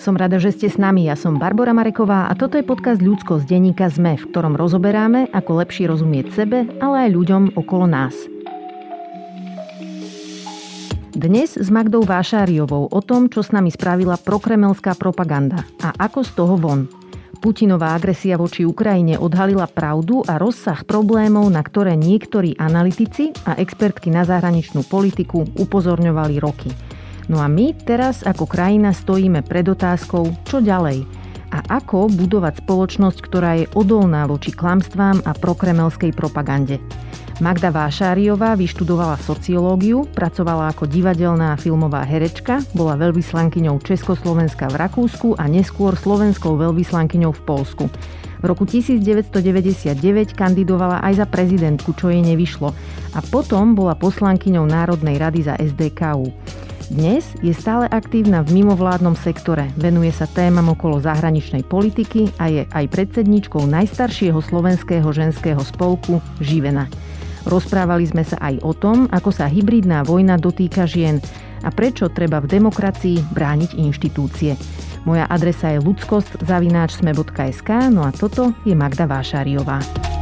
Som rada, že ste s nami. Ja som Barbara Mareková a toto je podcast Ľudsko z denníka ZME, v ktorom rozoberáme, ako lepšie rozumieť sebe, ale aj ľuďom okolo nás. Dnes s Magdou Vášáriovou o tom, čo s nami spravila prokremelská propaganda a ako z toho von. Putinová agresia voči Ukrajine odhalila pravdu a rozsah problémov, na ktoré niektorí analytici a expertky na zahraničnú politiku upozorňovali roky – No a my teraz ako krajina stojíme pred otázkou, čo ďalej a ako budovať spoločnosť, ktorá je odolná voči klamstvám a prokremelskej propagande. Magda Vášáriová vyštudovala sociológiu, pracovala ako divadelná filmová herečka, bola veľvyslankyňou Československa v Rakúsku a neskôr slovenskou veľvyslankyňou v Polsku. V roku 1999 kandidovala aj za prezidentku, čo jej nevyšlo. A potom bola poslankyňou Národnej rady za SDKU. Dnes je stále aktívna v mimovládnom sektore, venuje sa témam okolo zahraničnej politiky a je aj predsedničkou najstaršieho slovenského ženského spolku Živena. Rozprávali sme sa aj o tom, ako sa hybridná vojna dotýka žien a prečo treba v demokracii brániť inštitúcie. Moja adresa je ludskost.sme.sk, no a toto je Magda Vášariová.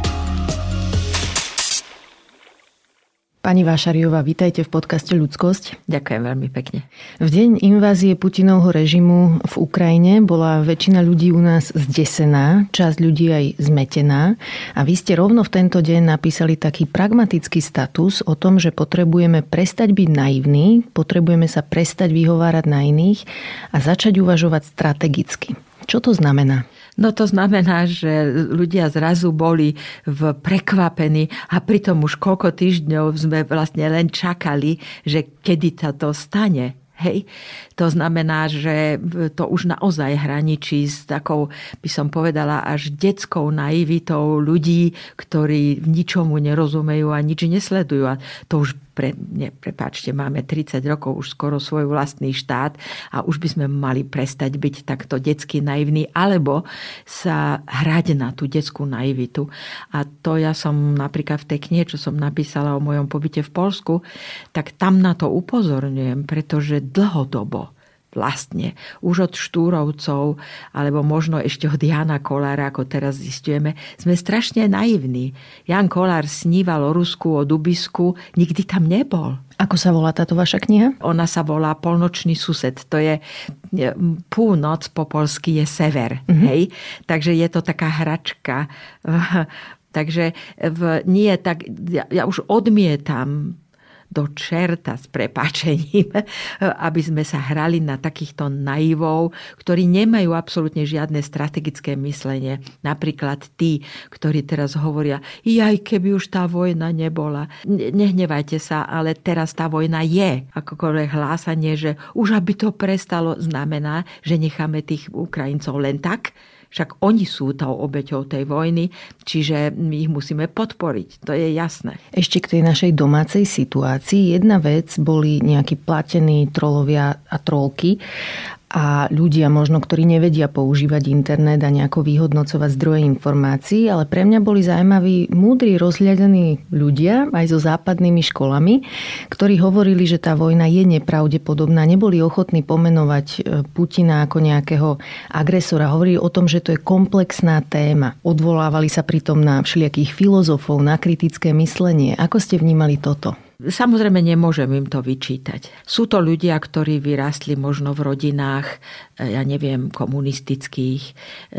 Pani Vášariová, vítajte v podcaste Ľudskosť. Ďakujem veľmi pekne. V deň invázie Putinovho režimu v Ukrajine bola väčšina ľudí u nás zdesená, časť ľudí aj zmetená a vy ste rovno v tento deň napísali taký pragmatický status o tom, že potrebujeme prestať byť naivní, potrebujeme sa prestať vyhovárať na iných a začať uvažovať strategicky. Čo to znamená? No to znamená, že ľudia zrazu boli v prekvapení a pritom už koľko týždňov sme vlastne len čakali, že kedy sa to stane. Hej. To znamená, že to už naozaj hraničí s takou, by som povedala, až detskou naivitou ľudí, ktorí ničomu nerozumejú a nič nesledujú. A to už pre, ne, prepáčte, máme 30 rokov už skoro svoj vlastný štát a už by sme mali prestať byť takto detsky naivní alebo sa hrať na tú detskú naivitu. A to ja som napríklad v tej knihe, čo som napísala o mojom pobyte v Polsku, tak tam na to upozorňujem, pretože dlhodobo vlastne už od Štúrovcov, alebo možno ešte od Jana Kolára, ako teraz zistujeme, sme strašne naivní. Jan Kolár sníval o Rusku, o Dubisku, nikdy tam nebol. Ako sa volá táto vaša kniha? Ona sa volá Polnočný sused. To je púnoc po polsky je sever. Mm-hmm. Hej? Takže je to taká hračka. Takže v, nie tak, ja, ja už odmietam do čerta s prepáčením, aby sme sa hrali na takýchto naivov, ktorí nemajú absolútne žiadne strategické myslenie. Napríklad tí, ktorí teraz hovoria, aj keby už tá vojna nebola. Nehnevajte sa, ale teraz tá vojna je. Akokoľvek hlásanie, že už aby to prestalo, znamená, že necháme tých Ukrajincov len tak, však oni sú tou obeťou tej vojny, čiže my ich musíme podporiť. To je jasné. Ešte k tej našej domácej situácii. Jedna vec boli nejakí platení trolovia a trolky a ľudia možno, ktorí nevedia používať internet a nejako vyhodnocovať zdroje informácií, ale pre mňa boli zaujímaví múdri, rozhľadení ľudia aj so západnými školami, ktorí hovorili, že tá vojna je nepravdepodobná, neboli ochotní pomenovať e, Putina ako nejakého agresora. Hovorili o tom, že to je komplexná téma. Odvolávali sa pritom na všelijakých filozofov, na kritické myslenie. Ako ste vnímali toto? Samozrejme nemôžem im to vyčítať. Sú to ľudia, ktorí vyrástli možno v rodinách, e, ja neviem, komunistických, e,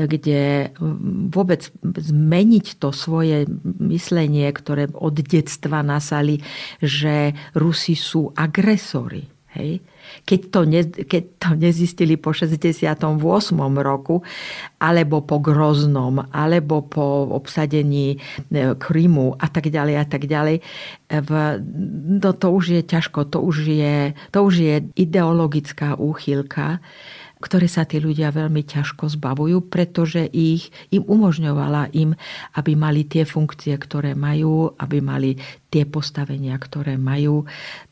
kde vôbec zmeniť to svoje myslenie, ktoré od detstva nasali, že Rusi sú agresori. Hej? keď to, ne, keď to nezistili po 68. roku, alebo po Groznom, alebo po obsadení e, Krymu a tak ďalej a tak ďalej. V, no to už je ťažko, to už je, to už je ideologická úchylka, ktoré sa tí ľudia veľmi ťažko zbavujú, pretože ich, im umožňovala im, aby mali tie funkcie, ktoré majú, aby mali tie postavenia, ktoré majú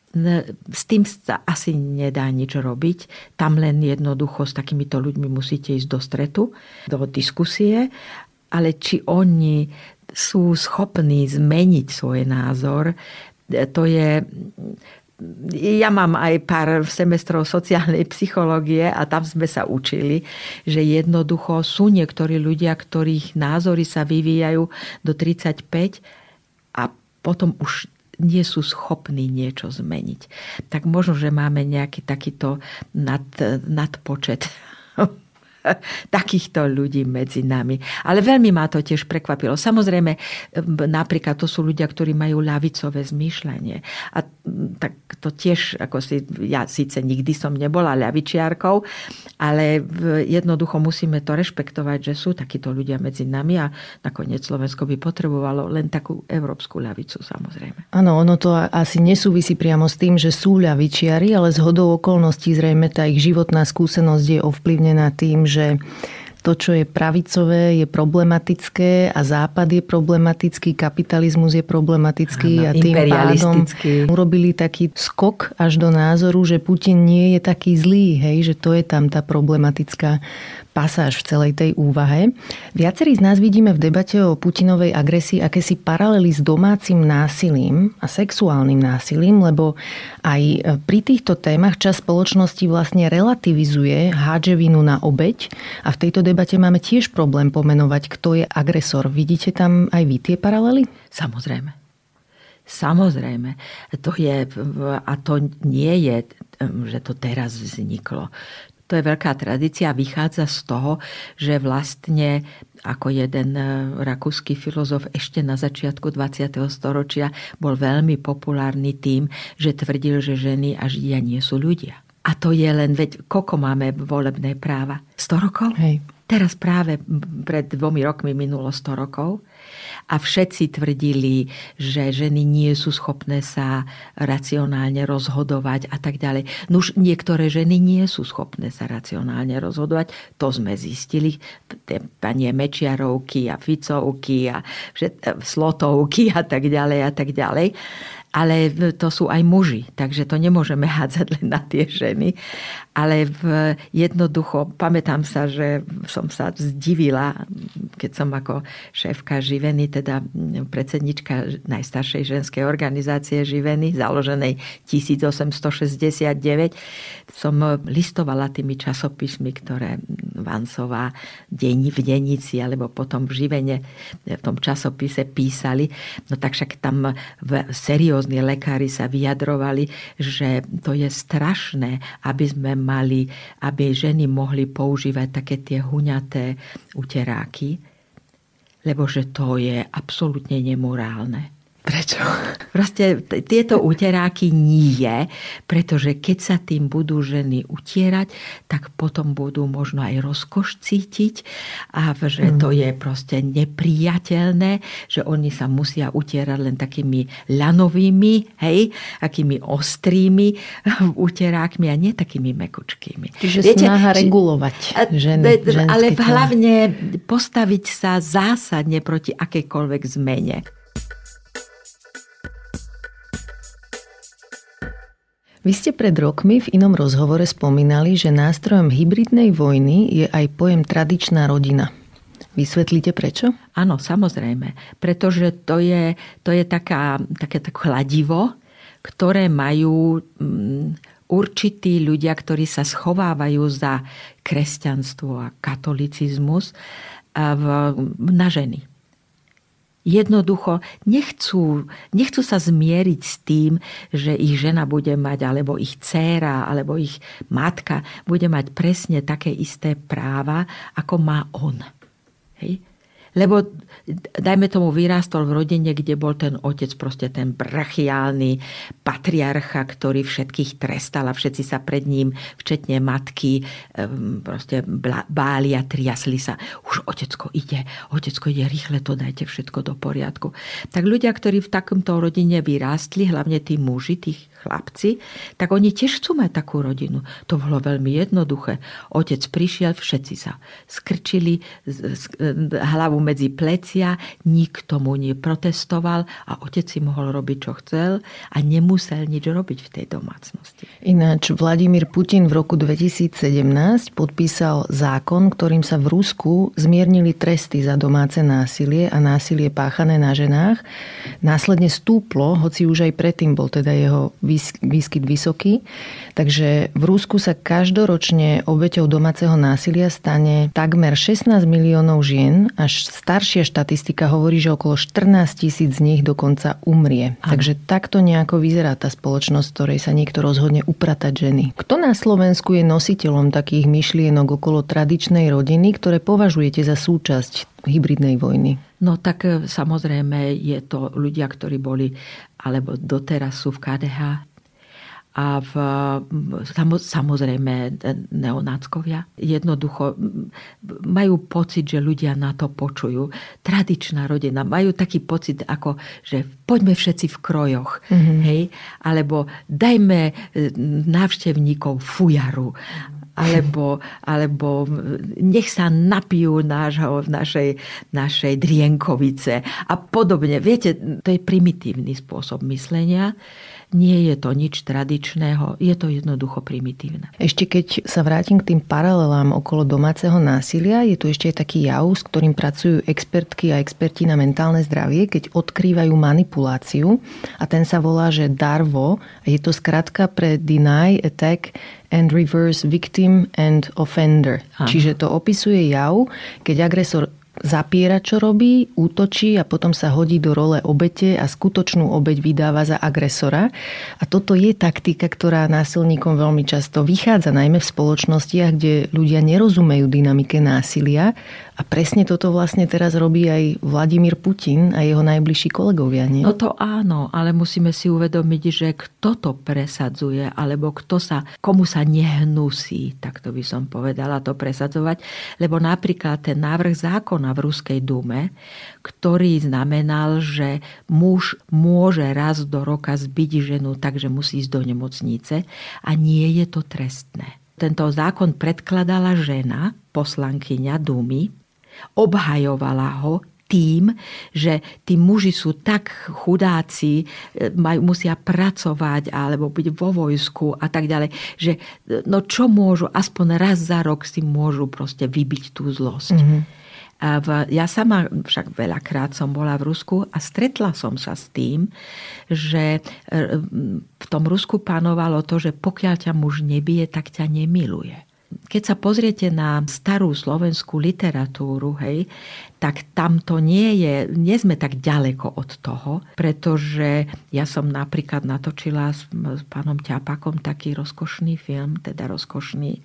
s tým sa asi nedá nič robiť. Tam len jednoducho s takýmito ľuďmi musíte ísť do stretu, do diskusie, ale či oni sú schopní zmeniť svoj názor, to je ja mám aj pár semestrov sociálnej psychológie a tam sme sa učili, že jednoducho sú niektorí ľudia, ktorých názory sa vyvíjajú do 35 a potom už nie sú schopní niečo zmeniť. Tak možno, že máme nejaký takýto nad, nadpočet takýchto ľudí medzi nami. Ale veľmi ma to tiež prekvapilo. Samozrejme, napríklad to sú ľudia, ktorí majú ľavicové zmýšľanie. A tak to tiež, ako si, ja síce nikdy som nebola ľavičiarkou, ale jednoducho musíme to rešpektovať, že sú takíto ľudia medzi nami a nakoniec Slovensko by potrebovalo len takú európsku ľavicu, samozrejme. Áno, ono to asi nesúvisí priamo s tým, že sú ľavičiari, ale z hodou okolností zrejme tá ich životná skúsenosť je ovplyvnená tým, že to, čo je pravicové, je problematické a západ je problematický, kapitalizmus je problematický Áno, a tým pádom urobili taký skok až do názoru, že Putin nie je taký zlý, hej, že to je tam tá problematická pasáž v celej tej úvahe. Viacerí z nás vidíme v debate o Putinovej agresii akési paralely s domácim násilím a sexuálnym násilím, lebo aj pri týchto témach čas spoločnosti vlastne relativizuje hádže na obeď a v tejto debate máme tiež problém pomenovať, kto je agresor. Vidíte tam aj vy tie paralely? Samozrejme. Samozrejme. To je, a to nie je, že to teraz vzniklo to je veľká tradícia, vychádza z toho, že vlastne ako jeden e, rakúsky filozof ešte na začiatku 20. storočia bol veľmi populárny tým, že tvrdil, že ženy a židia nie sú ľudia. A to je len, veď koľko máme volebné práva? 100 rokov? Hej. Teraz práve pred dvomi rokmi minulo 100 rokov a všetci tvrdili, že ženy nie sú schopné sa racionálne rozhodovať a tak ďalej. Nuž niektoré ženy nie sú schopné sa racionálne rozhodovať. To sme zistili. Panie Mečiarovky a Ficovky a všet, Slotovky a tak ďalej a tak ďalej ale to sú aj muži, takže to nemôžeme hádzať len na tie ženy ale v, jednoducho pamätám sa, že som sa zdivila, keď som ako šéfka Živeny, teda predsednička najstaršej ženskej organizácie Živeny, založenej 1869, som listovala tými časopismi, ktoré Vancová deň v Denici alebo potom v Živene v tom časopise písali. No tak však tam seriózni lekári sa vyjadrovali, že to je strašné, aby sme mali, aby ženy mohli používať také tie huňaté uteráky, lebo že to je absolútne nemorálne. Prečo? Proste tieto uteráky nie, pretože keď sa tým budú ženy utierať, tak potom budú možno aj rozkoš cítiť a že to mhm. je proste nepriateľné, že oni sa musia utierať len takými ľanovými, hej, akými ostrými uterákmi a nie takými mekučkými. Čiže Viete, snaha regulovať ženy. Ale hlavne postaviť sa zásadne proti akejkoľvek zmene. Vy ste pred rokmi v inom rozhovore spomínali, že nástrojom hybridnej vojny je aj pojem tradičná rodina. Vysvetlíte prečo? Áno, samozrejme. Pretože to je, to je taká, také tak chladivo, ktoré majú mm, určití ľudia, ktorí sa schovávajú za kresťanstvo a katolicizmus na ženy jednoducho nechcú, nechcú sa zmieriť s tým, že ich žena bude mať, alebo ich dcéra, alebo ich matka bude mať presne také isté práva, ako má on. Hej? Lebo, dajme tomu, vyrástol v rodine, kde bol ten otec proste ten brachiálny patriarcha, ktorý všetkých trestal a všetci sa pred ním, včetne matky, proste báli a triasli sa. Už otecko ide, otecko ide, rýchle to dajte všetko do poriadku. Tak ľudia, ktorí v takomto rodine vyrástli, hlavne tí muži, tých chlapci, tak oni tiež chcú mať takú rodinu. To bolo veľmi jednoduché. Otec prišiel, všetci sa skrčili hlavu medzi plecia, nikto mu neprotestoval a otec si mohol robiť, čo chcel a nemusel nič robiť v tej domácnosti. Ináč Vladimír Putin v roku 2017 podpísal zákon, ktorým sa v Rusku zmiernili tresty za domáce násilie a násilie páchané na ženách. Následne stúplo, hoci už aj predtým bol teda jeho výskyt vysoký. Takže v Rusku sa každoročne obeťou domáceho násilia stane takmer 16 miliónov žien. Až staršia štatistika hovorí, že okolo 14 tisíc z nich dokonca umrie. Ano. Takže takto nejako vyzerá tá spoločnosť, ktorej sa niekto rozhodne upratať ženy. Kto na Slovensku je nositeľom takých myšlienok okolo tradičnej rodiny, ktoré považujete za súčasť hybridnej vojny? No tak e, samozrejme je to ľudia, ktorí boli, alebo doteraz sú v KDH a v, samozrejme neonáckovia. Jednoducho majú pocit, že ľudia na to počujú. Tradičná rodina. Majú taký pocit, ako, že poďme všetci v krojoch. Mm-hmm. Hej? Alebo dajme e, návštevníkov fujaru alebo, alebo nech sa napijú nášho, našej, našej drienkovice a podobne. Viete, to je primitívny spôsob myslenia. Nie je to nič tradičného, je to jednoducho primitívne. Ešte keď sa vrátim k tým paralelám okolo domáceho násilia, je tu ešte aj taký jav, s ktorým pracujú expertky a experti na mentálne zdravie, keď odkrývajú manipuláciu a ten sa volá, že DARVO. Je to skratka pre Deny, Attack and Reverse Victim and Offender. Aha. Čiže to opisuje jav, keď agresor zapiera, čo robí, útočí a potom sa hodí do role obete a skutočnú obeť vydáva za agresora. A toto je taktika, ktorá násilníkom veľmi často vychádza, najmä v spoločnostiach, kde ľudia nerozumejú dynamike násilia a presne toto vlastne teraz robí aj Vladimír Putin a jeho najbližší kolegovia, nie? No to áno, ale musíme si uvedomiť, že kto to presadzuje, alebo kto sa, komu sa nehnusí, tak to by som povedala, to presadzovať. Lebo napríklad ten návrh zákona v Ruskej dume, ktorý znamenal, že muž môže raz do roka zbyť ženu tak, že musí ísť do nemocnice a nie je to trestné. Tento zákon predkladala žena, poslankyňa Dumy, obhajovala ho tým, že tí muži sú tak chudáci, e, majú, musia pracovať alebo byť vo vojsku a tak ďalej, že no čo môžu, aspoň raz za rok si môžu proste vybiť tú zlosť. Mm-hmm. A v, ja sama však veľakrát som bola v Rusku a stretla som sa s tým, že e, v tom Rusku panovalo to, že pokiaľ ťa muž nebije, tak ťa nemiluje. Keď sa pozriete na starú slovenskú literatúru, hej, tak tam to nie je, nie sme tak ďaleko od toho, pretože ja som napríklad natočila s, s pánom Ťapakom taký rozkošný film, teda rozkošný,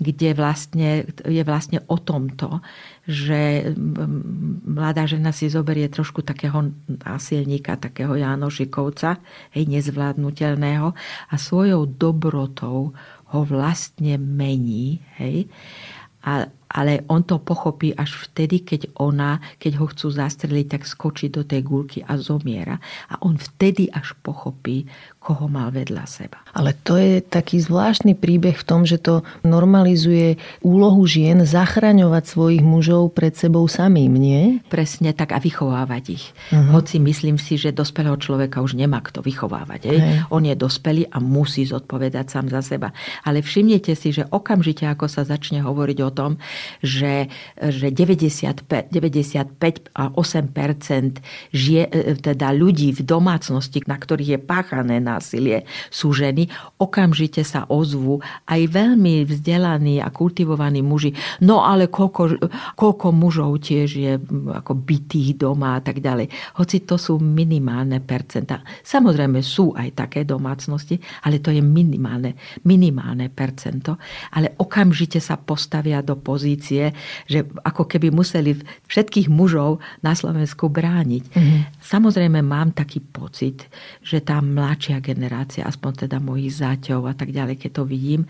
kde vlastne, je vlastne o tomto, že mladá žena si zoberie trošku takého násilníka, takého Jánošikovca, hej, nezvládnutelného a svojou dobrotou ho vlastne mení, hej, a, ale on to pochopí až vtedy, keď ona, keď ho chcú zastreliť, tak skočí do tej gulky a zomiera. A on vtedy až pochopí, koho mal vedľa seba. Ale to je taký zvláštny príbeh v tom, že to normalizuje úlohu žien zachraňovať svojich mužov pred sebou samým, nie? Presne tak a vychovávať ich. Uh-huh. Hoci myslím si, že dospelého človeka už nemá kto vychovávať. Hej? On je dospelý a musí zodpovedať sám za seba. Ale všimnite si, že okamžite, ako sa začne hovoriť o tom, že, že 95, 95 a 8 žije, teda ľudí v domácnosti, na ktorých je páchané násilie sú ženy, okamžite sa ozvú aj veľmi vzdelaní a kultivovaní muži. No ale koľko, koľko mužov tiež je ako bytých doma a tak ďalej. Hoci to sú minimálne percenta. Samozrejme sú aj také domácnosti, ale to je minimálne, minimálne percento. Ale okamžite sa postavia do pozície, že ako keby museli všetkých mužov na Slovensku brániť. Mm-hmm. Samozrejme mám taký pocit, že tá mladšia generácia, aspoň teda mojich záťov a tak ďalej, keď to vidím,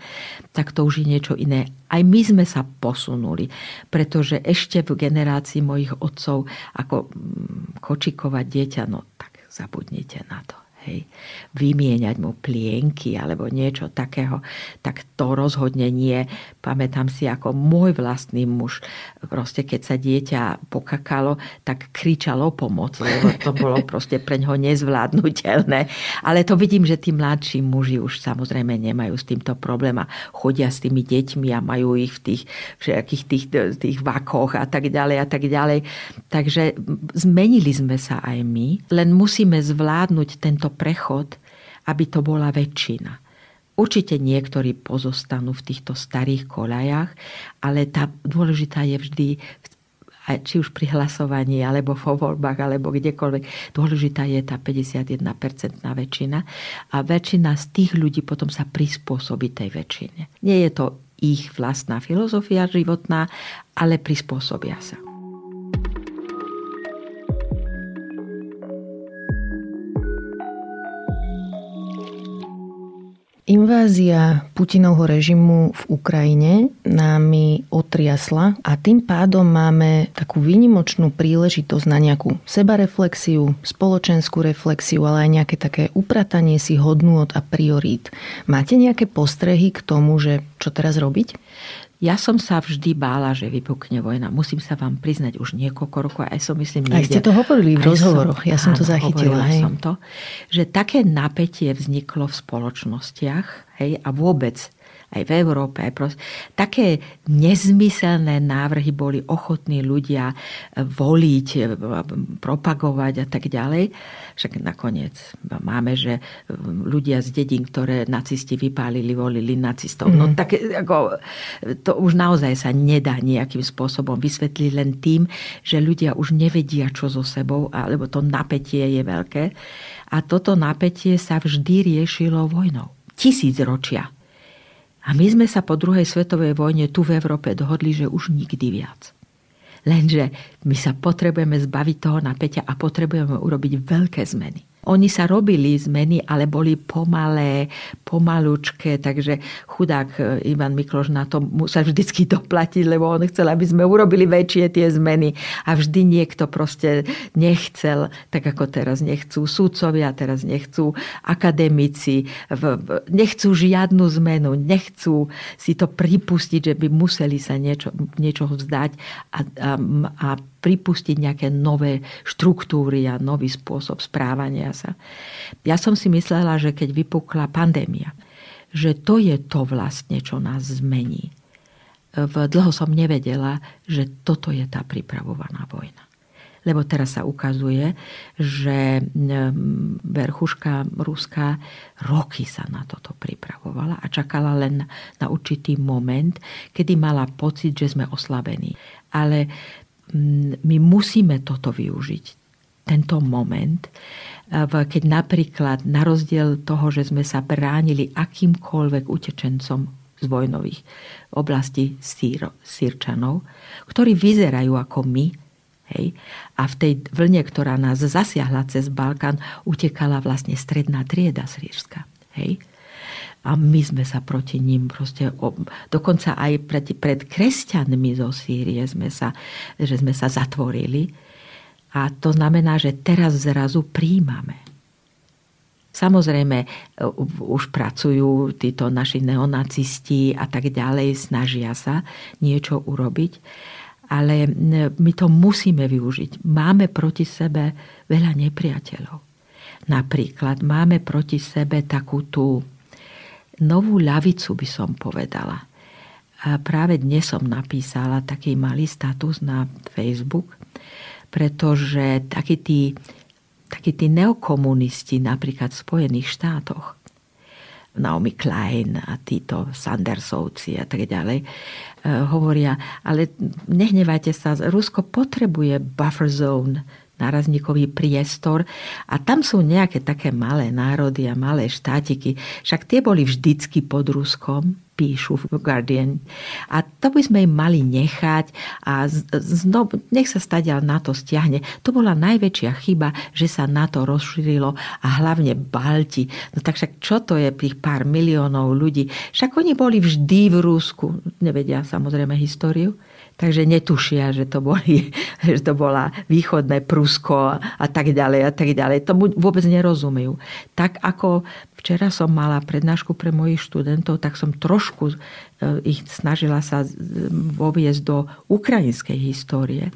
tak to už je niečo iné. Aj my sme sa posunuli, pretože ešte v generácii mojich otcov ako mm, kočikovať dieťa, no tak zabudnite na to hej, vymieňať mu plienky alebo niečo takého, tak to rozhodne nie. Pamätám si, ako môj vlastný muž, proste keď sa dieťa pokakalo, tak kričalo pomoc, lebo to bolo proste pre ňoho nezvládnutelné. Ale to vidím, že tí mladší muži už samozrejme nemajú s týmto problém a chodia s tými deťmi a majú ich v tých všetkých tých, tých vakoch a tak ďalej a tak ďalej. Takže zmenili sme sa aj my, len musíme zvládnuť tento prechod aby to bola väčšina. Určite niektorí pozostanú v týchto starých koľajach, ale tá dôležitá je vždy či už pri hlasovaní, alebo vo voľbách, alebo kdekoľvek. Dôležitá je tá 51% väčšina a väčšina z tých ľudí potom sa prispôsobí tej väčšine. Nie je to ich vlastná filozofia životná, ale prispôsobia sa. Invázia Putinovho režimu v Ukrajine námi otriasla a tým pádom máme takú výnimočnú príležitosť na nejakú sebareflexiu, spoločenskú reflexiu, ale aj nejaké také upratanie si hodnôt a priorít. Máte nejaké postrehy k tomu, že čo teraz robiť? Ja som sa vždy bála, že vypukne vojna. Musím sa vám priznať už niekoľko rokov, aj som myslím... Aj ste to hovorili v rozhovoroch, som, ja som áno, to zachytila. Hej. som to, že také napätie vzniklo v spoločnostiach hej, a vôbec aj v Európe. Aj prost, také nezmyselné návrhy boli ochotní ľudia voliť, propagovať a tak ďalej. Však nakoniec máme, že ľudia z dedín, ktoré nacisti vypálili, volili nacistov. Mm. No mhm. tak ako, to už naozaj sa nedá nejakým spôsobom vysvetliť len tým, že ľudia už nevedia, čo so sebou, alebo to napätie je veľké. A toto napätie sa vždy riešilo vojnou. Tisíc ročia. A my sme sa po druhej svetovej vojne tu v Európe dohodli, že už nikdy viac. Lenže my sa potrebujeme zbaviť toho napätia a potrebujeme urobiť veľké zmeny. Oni sa robili zmeny, ale boli pomalé, pomalúčké, takže chudák e, Ivan Mikloš na to musel vždycky doplatiť, lebo on chcel, aby sme urobili väčšie tie zmeny. A vždy niekto proste nechcel, tak ako teraz nechcú súdcovia, teraz nechcú akademici, nechcú žiadnu zmenu, nechcú si to pripustiť, že by museli sa niečo, niečoho vzdať. A, a, a pripustiť nejaké nové štruktúry a nový spôsob správania sa. Ja som si myslela, že keď vypukla pandémia, že to je to vlastne, čo nás zmení. V dlho som nevedela, že toto je tá pripravovaná vojna. Lebo teraz sa ukazuje, že verchuška ruská roky sa na toto pripravovala a čakala len na určitý moment, kedy mala pocit, že sme oslabení. Ale Mm, my musíme toto využiť. Tento moment, keď napríklad na rozdiel toho, že sme sa bránili akýmkoľvek utečencom z vojnových oblastí sír, sírčanov, ktorí vyzerajú ako my, hej, a v tej vlne, ktorá nás zasiahla cez Balkán, utekala vlastne stredná trieda sírska. Hej a my sme sa proti ním proste, dokonca aj pred, pred kresťanmi zo Sýrie sme sa, že sme sa zatvorili. A to znamená, že teraz zrazu príjmame. Samozrejme, už pracujú títo naši neonacisti a tak ďalej, snažia sa niečo urobiť, ale my to musíme využiť. Máme proti sebe veľa nepriateľov. Napríklad máme proti sebe takú tú novú ľavicu, by som povedala. A práve dnes som napísala taký malý status na Facebook, pretože takí tí, takí tí neokomunisti napríklad v Spojených štátoch, Naomi Klein a títo Sandersovci a tak ďalej, e, hovoria, ale nehnevajte sa, Rusko potrebuje buffer zone, nárazníkový priestor a tam sú nejaké také malé národy a malé štátiky. Však tie boli vždycky pod Ruskom, píšu v Guardian. A to by sme im mali nechať a znovu, nech sa stadia na to stiahne. To bola najväčšia chyba, že sa na to rozšírilo a hlavne Balti. No tak však čo to je tých pár miliónov ľudí? Však oni boli vždy v Rusku. Nevedia samozrejme históriu takže netušia, že to, boli, že to bola východné Prusko a tak ďalej a tak ďalej. Tomu vôbec nerozumejú. Tak ako včera som mala prednášku pre mojich študentov, tak som trošku e, ich snažila sa voviesť do ukrajinskej histórie.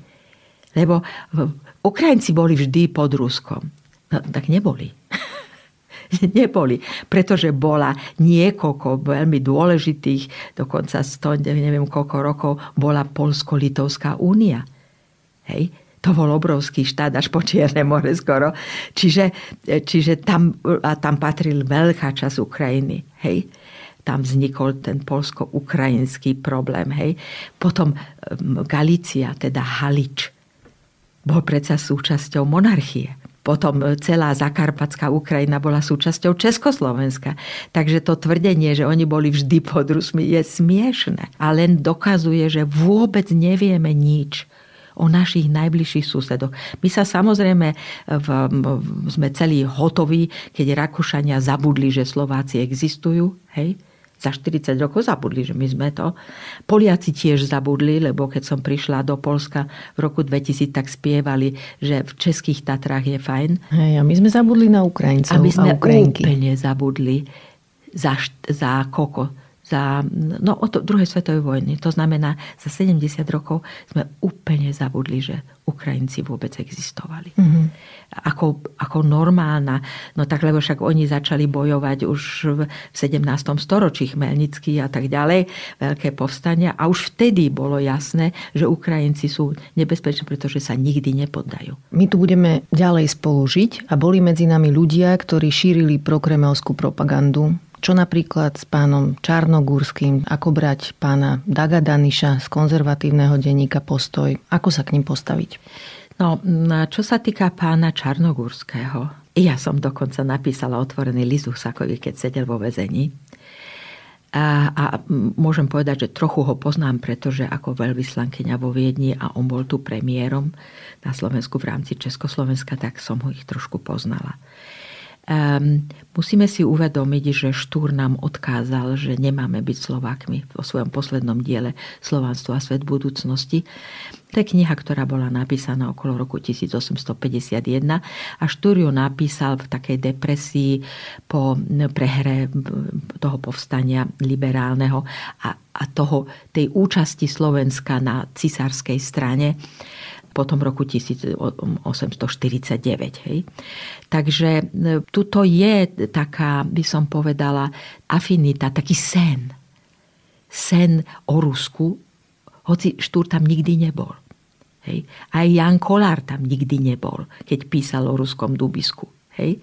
Lebo Ukrajinci boli vždy pod Ruskom. No, tak neboli. neboli, pretože bola niekoľko veľmi dôležitých, dokonca 100, neviem koľko rokov, bola Polsko-Litovská únia. Hej? To bol obrovský štát až po Čierne more skoro. Čiže, čiže tam, a tam patril veľká časť Ukrajiny. Hej? Tam vznikol ten polsko-ukrajinský problém. Hej? Potom Galícia, teda Halič, bol predsa súčasťou monarchie. Potom celá zakarpatská Ukrajina bola súčasťou Československa. Takže to tvrdenie, že oni boli vždy pod Rusmi, je smiešne. A len dokazuje, že vôbec nevieme nič o našich najbližších susedoch. My sa samozrejme v, sme celí hotoví, keď Rakúšania zabudli, že Slováci existujú. Hej? Za 40 rokov zabudli, že my sme to. Poliaci tiež zabudli, lebo keď som prišla do Polska v roku 2000, tak spievali, že v Českých Tatrách je fajn. Hej, a my sme zabudli na Ukrajincov a my sme a Ukrajinky. úplne zabudli za, za koko za no, od druhej svetovej vojny. To znamená, za 70 rokov sme úplne zabudli, že Ukrajinci vôbec existovali. Mm-hmm. Ako, ako normálna, no tak lebo však oni začali bojovať už v 17. storočí Chmelnický a tak ďalej, veľké povstania a už vtedy bolo jasné, že Ukrajinci sú nebezpeční, pretože sa nikdy nepoddajú. My tu budeme ďalej spolužiť a boli medzi nami ľudia, ktorí šírili prokremelskú propagandu čo napríklad s pánom Čarnogórským, ako brať pána Daga Daniša z konzervatívneho denníka Postoj, ako sa k ním postaviť? No, čo sa týka pána Čarnogórského, ja som dokonca napísala otvorený list Husakovi, keď sedel vo vezení. A, a môžem povedať, že trochu ho poznám, pretože ako veľvyslankyňa vo Viedni a on bol tu premiérom na Slovensku v rámci Československa, tak som ho ich trošku poznala. Um, musíme si uvedomiť, že Štúr nám odkázal, že nemáme byť Slovákmi vo svojom poslednom diele Slovánstvo a svet budúcnosti. To je kniha, ktorá bola napísaná okolo roku 1851 a Štúr ju napísal v takej depresii po prehre toho povstania liberálneho a, a toho, tej účasti Slovenska na cisárskej strane potom roku 1849. Hej. Takže e, tuto je taká, by som povedala, afinita, taký sen. Sen o Rusku, hoci Štúr tam nikdy nebol. Hej. Aj Jan Kolár tam nikdy nebol, keď písal o ruskom dubisku. Hej.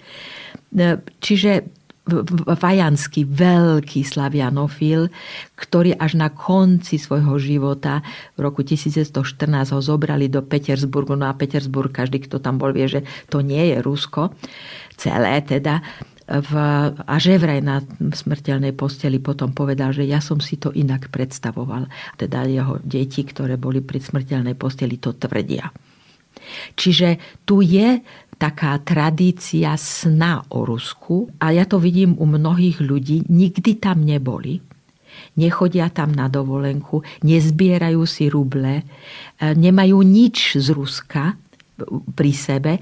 E, čiže Vajanský, veľký slavianofil, ktorý až na konci svojho života v roku 1914 ho zobrali do Petersburgu. No a Petersburg, každý, kto tam bol, vie, že to nie je Rusko. Celé teda. V, a že vraj na smrteľnej posteli potom povedal, že ja som si to inak predstavoval. Teda jeho deti, ktoré boli pri smrteľnej posteli, to tvrdia. Čiže tu je taká tradícia sna o Rusku a ja to vidím u mnohých ľudí, nikdy tam neboli, nechodia tam na dovolenku, nezbierajú si ruble, e, nemajú nič z Ruska pri sebe,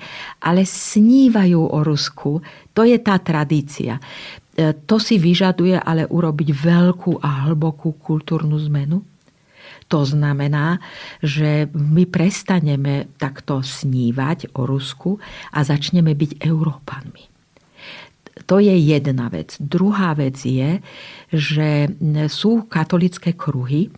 ale snívajú o Rusku. To je tá tradícia. E, to si vyžaduje ale urobiť veľkú a hlbokú kultúrnu zmenu to znamená, že my prestaneme takto snívať o Rusku a začneme byť Európanmi. To je jedna vec. Druhá vec je, že sú katolické kruhy,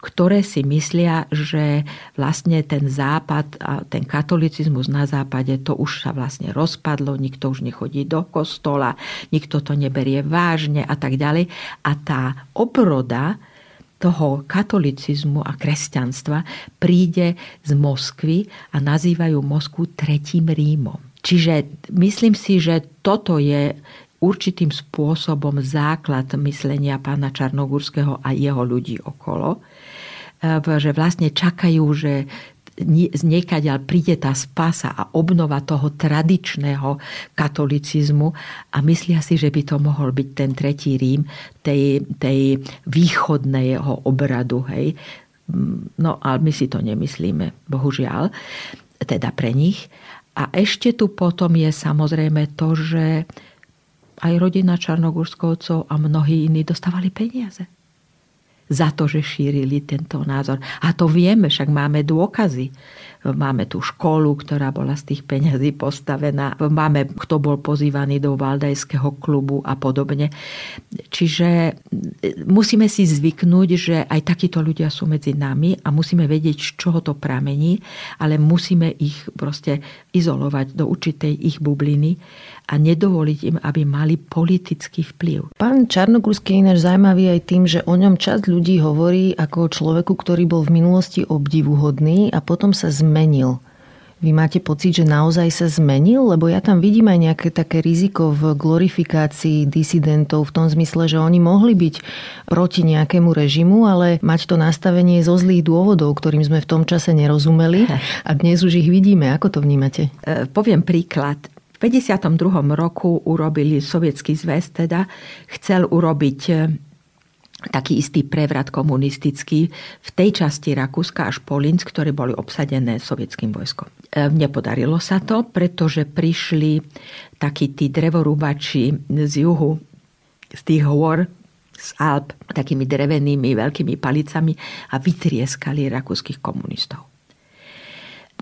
ktoré si myslia, že vlastne ten západ ten katolicizmus na západe to už sa vlastne rozpadlo, nikto už nechodí do kostola, nikto to neberie vážne a tak ďalej. A tá obroda toho katolicizmu a kresťanstva príde z Moskvy a nazývajú Moskvu tretím Rímom. Čiže myslím si, že toto je určitým spôsobom základ myslenia pána Čarnogurského a jeho ľudí okolo, že vlastne čakajú, že z niekaďal príde tá spása a obnova toho tradičného katolicizmu a myslia si, že by to mohol byť ten tretí Rím tej, tej východného obradu. Hej. No ale my si to nemyslíme, bohužiaľ, teda pre nich. A ešte tu potom je samozrejme to, že aj rodina Čarnogurskovcov a mnohí iní dostávali peniaze. Za to, že šírili tento názor. A to vieme, však máme dôkazy. Máme tú školu, ktorá bola z tých peňazí postavená. Máme, kto bol pozývaný do Valdajského klubu a podobne. Čiže e, musíme si zvyknúť, že aj takíto ľudia sú medzi nami a musíme vedieť, z čoho to pramení, ale musíme ich proste izolovať do určitej ich bubliny a nedovoliť im, aby mali politický vplyv. Pán Čarnogurský je ináč zaujímavý aj tým, že o ňom časť ľudí hovorí ako o človeku, ktorý bol v minulosti obdivuhodný a potom sa zmenil. Vy máte pocit, že naozaj sa zmenil? Lebo ja tam vidím aj nejaké také riziko v glorifikácii disidentov v tom zmysle, že oni mohli byť proti nejakému režimu, ale mať to nastavenie zo zlých dôvodov, ktorým sme v tom čase nerozumeli a dnes už ich vidíme. Ako to vnímate? E, poviem príklad. V 52. roku urobili Sovietský zväz, teda chcel urobiť e, taký istý prevrat komunistický v tej časti Rakúska až Polinsk, ktoré boli obsadené sovietským vojskom. E, nepodarilo sa to, pretože prišli takí tí drevorúbači z juhu, z tých hôr, z Alp, takými drevenými veľkými palicami a vytrieskali rakúskych komunistov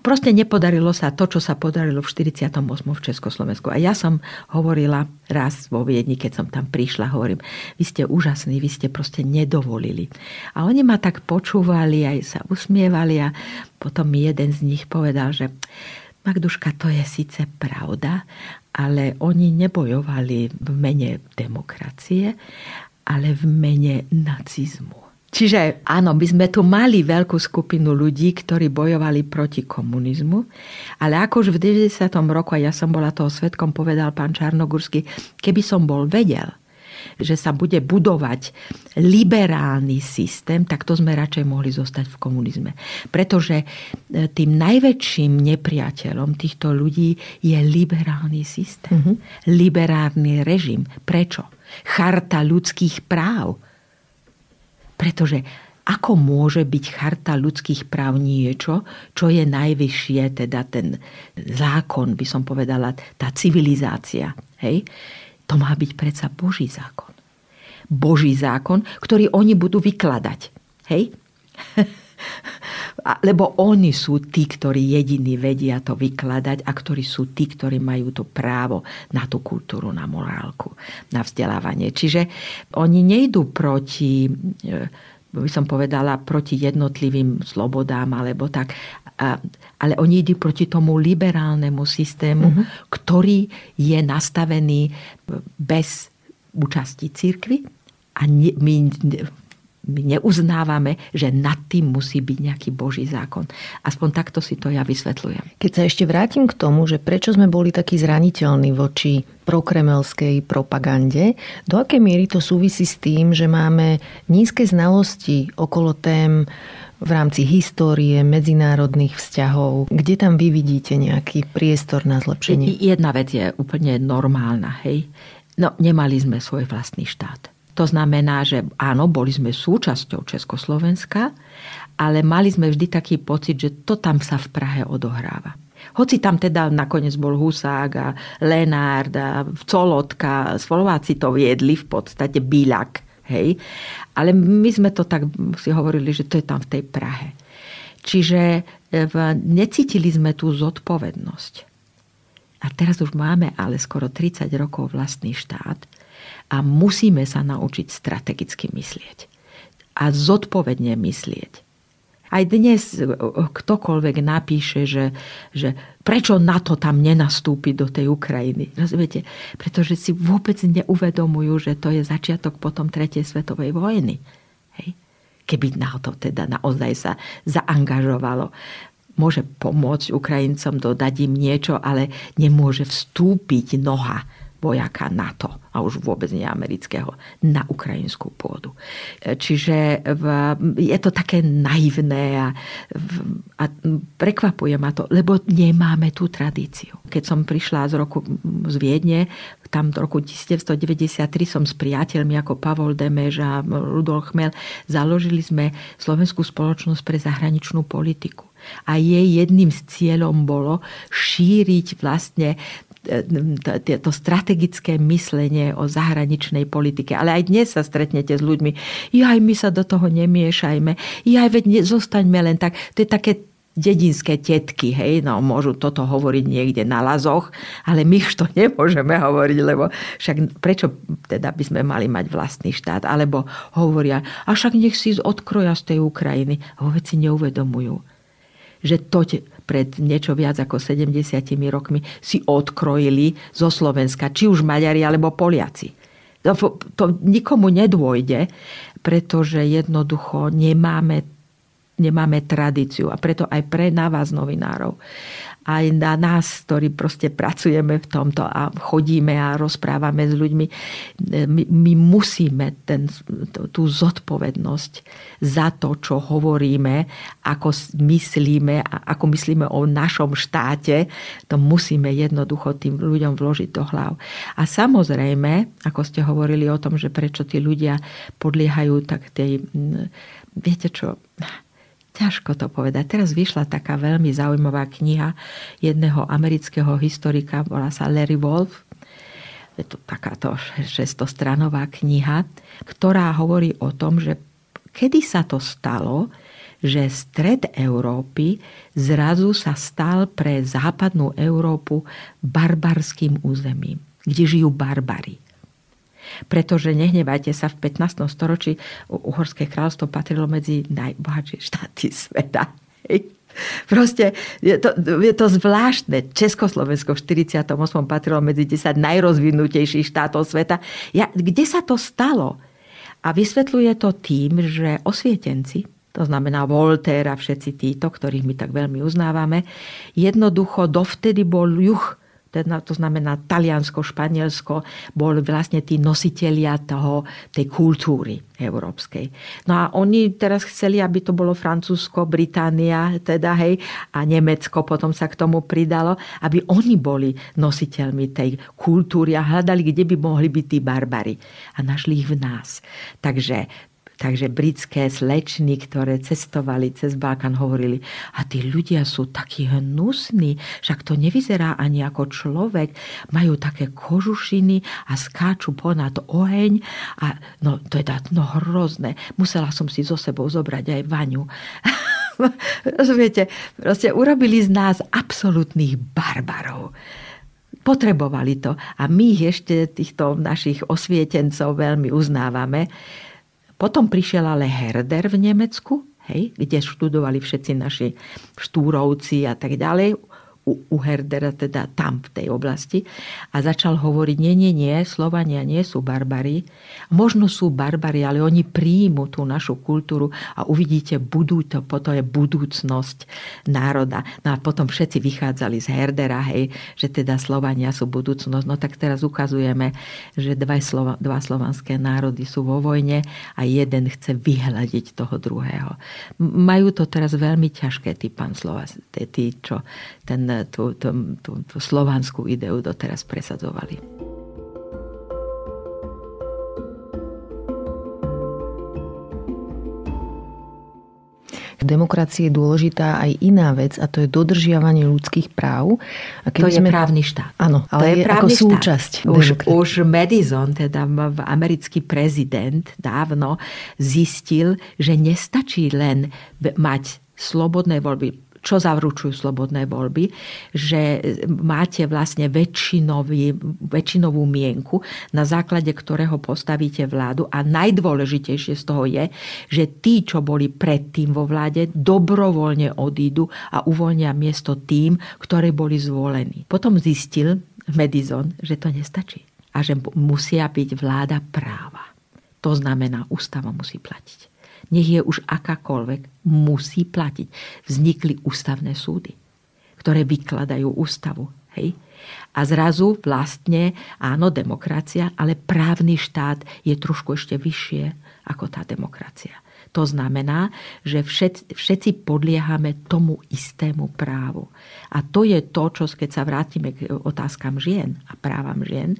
proste nepodarilo sa to, čo sa podarilo v 48. v Československu. A ja som hovorila raz vo Viedni, keď som tam prišla, hovorím, vy ste úžasní, vy ste proste nedovolili. A oni ma tak počúvali, aj sa usmievali a potom mi jeden z nich povedal, že Magduška, to je síce pravda, ale oni nebojovali v mene demokracie, ale v mene nacizmu. Čiže áno, by sme tu mali veľkú skupinu ľudí, ktorí bojovali proti komunizmu, ale ako už v 90. roku, a ja som bola toho svetkom, povedal pán Čarnogurský, keby som bol vedel, že sa bude budovať liberálny systém, tak to sme radšej mohli zostať v komunizme. Pretože e, tým najväčším nepriateľom týchto ľudí je liberálny systém. Mm-hmm. Liberálny režim. Prečo? Charta ľudských práv pretože ako môže byť charta ľudských práv niečo, čo je najvyššie, teda ten zákon, by som povedala, tá civilizácia. Hej? To má byť predsa Boží zákon. Boží zákon, ktorý oni budú vykladať. Hej? Lebo oni sú tí, ktorí jediní vedia to vykladať a ktorí sú tí, ktorí majú to právo na tú kultúru, na morálku, na vzdelávanie. Čiže oni nejdú proti e, by som povedala, proti jednotlivým slobodám, alebo tak. Ale oni idú proti tomu liberálnemu systému, uh-huh. ktorý je nastavený bez účasti církvy a my my neuznávame, že nad tým musí byť nejaký Boží zákon. Aspoň takto si to ja vysvetľujem. Keď sa ešte vrátim k tomu, že prečo sme boli takí zraniteľní voči prokremelskej propagande, do akej miery to súvisí s tým, že máme nízke znalosti okolo tém v rámci histórie, medzinárodných vzťahov. Kde tam vy vidíte nejaký priestor na zlepšenie? Jedna vec je úplne normálna, hej. No, nemali sme svoj vlastný štát to znamená, že áno, boli sme súčasťou Československa, ale mali sme vždy taký pocit, že to tam sa v Prahe odohráva. Hoci tam teda nakoniec bol Husák a Lenárd a Colotka, Slováci to viedli v podstate Bíľak, hej. Ale my sme to tak si hovorili, že to je tam v tej Prahe. Čiže e, necítili sme tú zodpovednosť. A teraz už máme ale skoro 30 rokov vlastný štát a musíme sa naučiť strategicky myslieť a zodpovedne myslieť. Aj dnes ktokoľvek napíše, že, že prečo NATO tam nenastúpi do tej Ukrajiny. Rozumiete? Pretože si vôbec neuvedomujú, že to je začiatok potom tretej svetovej vojny. Hej? Keby NATO teda naozaj sa zaangažovalo. Môže pomôcť Ukrajincom, dodať im niečo, ale nemôže vstúpiť noha vojaka NATO, a už vôbec nie amerického, na ukrajinskú pôdu. Čiže v, je to také naivné a, a prekvapuje ma to, lebo nemáme tú tradíciu. Keď som prišla z roku z Viedne, tam v roku 1993 som s priateľmi ako Pavol Demež a Rudolf Chmel založili sme Slovenskú spoločnosť pre zahraničnú politiku. A jej jedným z cieľom bolo šíriť vlastne to strategické myslenie o zahraničnej politike. Ale aj dnes sa stretnete s ľuďmi, aj my sa do toho nemiešajme, aj veď zostaňme len tak. To je také dedinské tetky, hej, no môžu toto hovoriť niekde na lazoch, ale my už to nemôžeme hovoriť, lebo však prečo teda by sme mali mať vlastný štát? Alebo hovoria, a však nech si odkroja z tej Ukrajiny. Vôbec si neuvedomujú, že to pred niečo viac ako 70 rokmi si odkrojili zo Slovenska, či už Maďari alebo Poliaci. To, to nikomu nedôjde, pretože jednoducho nemáme nemáme tradíciu. A preto aj pre na vás, novinárov, aj na nás, ktorí proste pracujeme v tomto a chodíme a rozprávame s ľuďmi, my, my musíme ten, tú zodpovednosť za to, čo hovoríme, ako myslíme ako myslíme o našom štáte, to musíme jednoducho tým ľuďom vložiť do hlav. A samozrejme, ako ste hovorili o tom, že prečo tí ľudia podliehajú tak tej, viete čo, Ťažko to povedať. Teraz vyšla taká veľmi zaujímavá kniha jedného amerického historika, volá sa Larry Wolf. Je to takáto 600-stranová kniha, ktorá hovorí o tom, že kedy sa to stalo, že stred Európy zrazu sa stal pre západnú Európu barbarským územím, kde žijú barbary. Pretože nehnevajte sa, v 15. storočí Uhorské kráľovstvo patrilo medzi najbohatšie štáty sveta. Proste je to, je to zvláštne. Československo v 48. patrilo medzi 10 najrozvinutejších štátov sveta. Ja, kde sa to stalo? A vysvetľuje to tým, že osvietenci, to znamená Voltaire a všetci títo, ktorých my tak veľmi uznávame, jednoducho dovtedy bol juh to znamená Taliansko, Španielsko, boli vlastne tí nositelia toho, tej kultúry európskej. No a oni teraz chceli, aby to bolo Francúzsko, Británia, teda hej, a Nemecko potom sa k tomu pridalo, aby oni boli nositeľmi tej kultúry a hľadali, kde by mohli byť tí barbary. A našli ich v nás. Takže Takže britské slečny, ktoré cestovali cez Balkán, hovorili, a tí ľudia sú takí hnusní, však to nevyzerá ani ako človek, majú také kožušiny a skáču ponad oheň a no to je no hrozné. Musela som si so sebou zobrať aj vaňu. Rozumiete? Proste urobili z nás absolútnych barbarov potrebovali to. A my ich ešte týchto našich osvietencov veľmi uznávame. Potom prišiel ale Herder v Nemecku, hej, kde študovali všetci naši štúrovci a tak ďalej u, u Herdera, teda tam v tej oblasti. A začal hovoriť, nie, nie, nie, Slovania nie sú barbari. Možno sú barbari, ale oni príjmu tú našu kultúru a uvidíte, budú to, potom je budúcnosť národa. No a potom všetci vychádzali z Herdera, hej, že teda Slovania sú budúcnosť. No tak teraz ukazujeme, že dva, slova, dva slovanské národy sú vo vojne a jeden chce vyhľadiť toho druhého. Majú to teraz veľmi ťažké, tí pán Slova, tí, čo ten tú, tú, tú, tú slovanskú ideu doteraz presadzovali. V demokracii je dôležitá aj iná vec a to je dodržiavanie ľudských práv. A to je sme... právny štát. Áno, ale to je, je ako štát. súčasť. Už, už Madison, teda americký prezident, dávno zistil, že nestačí len mať slobodné voľby čo zavručujú slobodné voľby, že máte vlastne väčšinový, väčšinovú mienku, na základe ktorého postavíte vládu a najdôležitejšie z toho je, že tí, čo boli predtým vo vláde, dobrovoľne odídu a uvoľnia miesto tým, ktoré boli zvolení. Potom zistil Madison, že to nestačí a že musia byť vláda práva. To znamená, ústava musí platiť nech je už akákoľvek, musí platiť. Vznikli ústavné súdy, ktoré vykladajú ústavu. Hej? A zrazu vlastne, áno, demokracia, ale právny štát je trošku ešte vyššie ako tá demokracia. To znamená, že všetci, všetci podliehame tomu istému právu. A to je to, čo keď sa vrátime k otázkam žien a právam žien,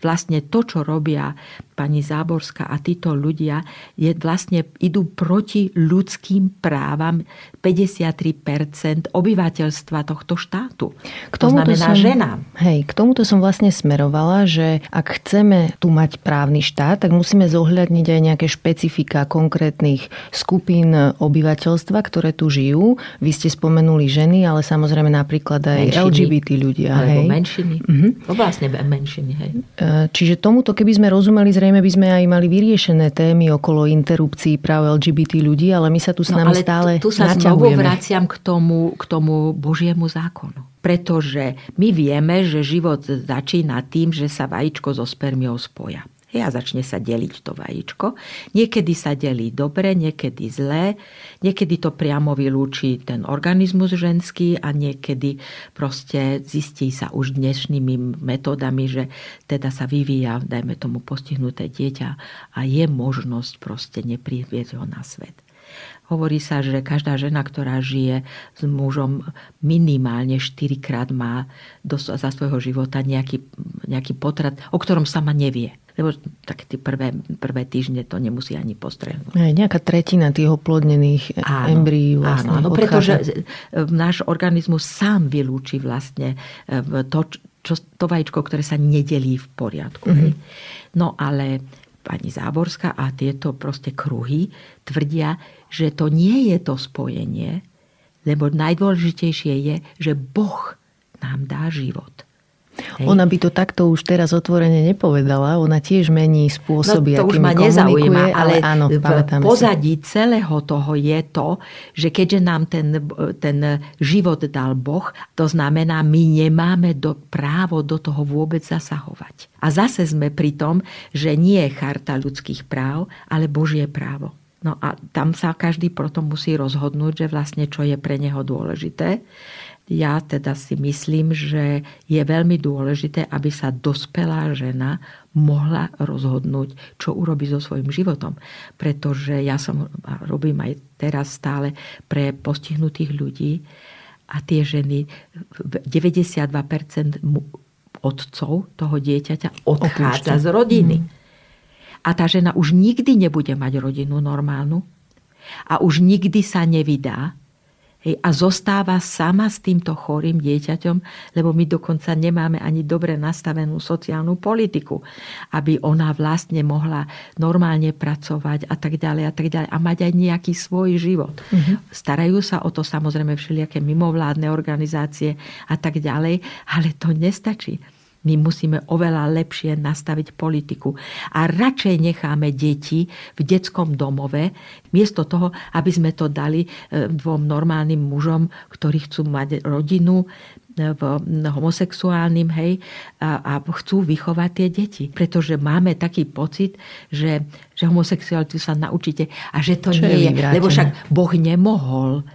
vlastne to, čo robia pani Záborská a títo ľudia, je vlastne idú proti ľudským právam 53% obyvateľstva tohto štátu. K to znamená som, ženám. Hej, k tomuto som vlastne smerovala, že ak chceme tu mať právny štát, tak musíme zohľadniť aj nejaké špecifika konkrétnych skupín obyvateľstva, ktoré tu žijú. Vy ste spomenuli ženy, ale samozrejme napríklad aj menšiny. LGBT ľudia. Alebo hej. menšiny. Uh-huh. No vlastne menšiny. Hej. E, čiže tomuto, keby sme rozumeli, zrejme by sme aj mali vyriešené témy okolo interrupcií práv LGBT ľudí, ale my sa tu s no, nami ale stále tu, tu sa znovu vraciam k tomu, k tomu Božiemu zákonu. Pretože my vieme, že život začína tým, že sa vajíčko so spermiou spoja a začne sa deliť to vajíčko. Niekedy sa delí dobre, niekedy zlé, niekedy to priamo vylúči ten organizmus ženský a niekedy proste zistí sa už dnešnými metódami, že teda sa vyvíja, dajme tomu, postihnuté dieťa a je možnosť proste neprivieť ho na svet. Hovorí sa, že každá žena, ktorá žije s mužom minimálne 4 krát má za svojho života nejaký, nejaký potrat, o ktorom sama nevie lebo tak tie prvé, prvé týždne to nemusí ani postrehnúť. Aj nejaká tretina tých oplodnených áno, embryí vlastne Áno, áno pretože náš organizmus sám vylúči vlastne e, to, čo, to vajíčko, ktoré sa nedelí v poriadku. Mm-hmm. No ale pani Záborská a tieto proste kruhy tvrdia, že to nie je to spojenie, lebo najdôležitejšie je, že Boh nám dá život. Hej. Ona by to takto už teraz otvorene nepovedala. Ona tiež mení spôsoby, no, to už ma nezaujíma, ale, ale áno, v pozadí si. celého toho je to, že keďže nám ten, ten život dal Boh, to znamená, my nemáme do, právo do toho vôbec zasahovať. A zase sme pri tom, že nie je charta ľudských práv, ale Božie právo. No a tam sa každý potom musí rozhodnúť, že vlastne čo je pre neho dôležité ja teda si myslím, že je veľmi dôležité, aby sa dospelá žena mohla rozhodnúť, čo urobi so svojím životom. Pretože ja som, robím aj teraz stále pre postihnutých ľudí a tie ženy, 92% otcov toho dieťaťa odchádza Opúšťa. z rodiny. Mm. A tá žena už nikdy nebude mať rodinu normálnu a už nikdy sa nevydá, Hej, a zostáva sama s týmto chorým dieťaťom, lebo my dokonca nemáme ani dobre nastavenú sociálnu politiku, aby ona vlastne mohla normálne pracovať a tak ďalej a tak ďalej a mať aj nejaký svoj život. Mm-hmm. Starajú sa o to samozrejme všelijaké mimovládne organizácie a tak ďalej, ale to nestačí. My musíme oveľa lepšie nastaviť politiku. A radšej necháme deti v detskom domove, miesto toho, aby sme to dali e, dvom normálnym mužom, ktorí chcú mať rodinu, e, v homosexuálnym, hej, a, a chcú vychovať tie deti. Pretože máme taký pocit, že, že homosexualitu sa naučíte a že to Čo nie je. je lebo však Boh nemohol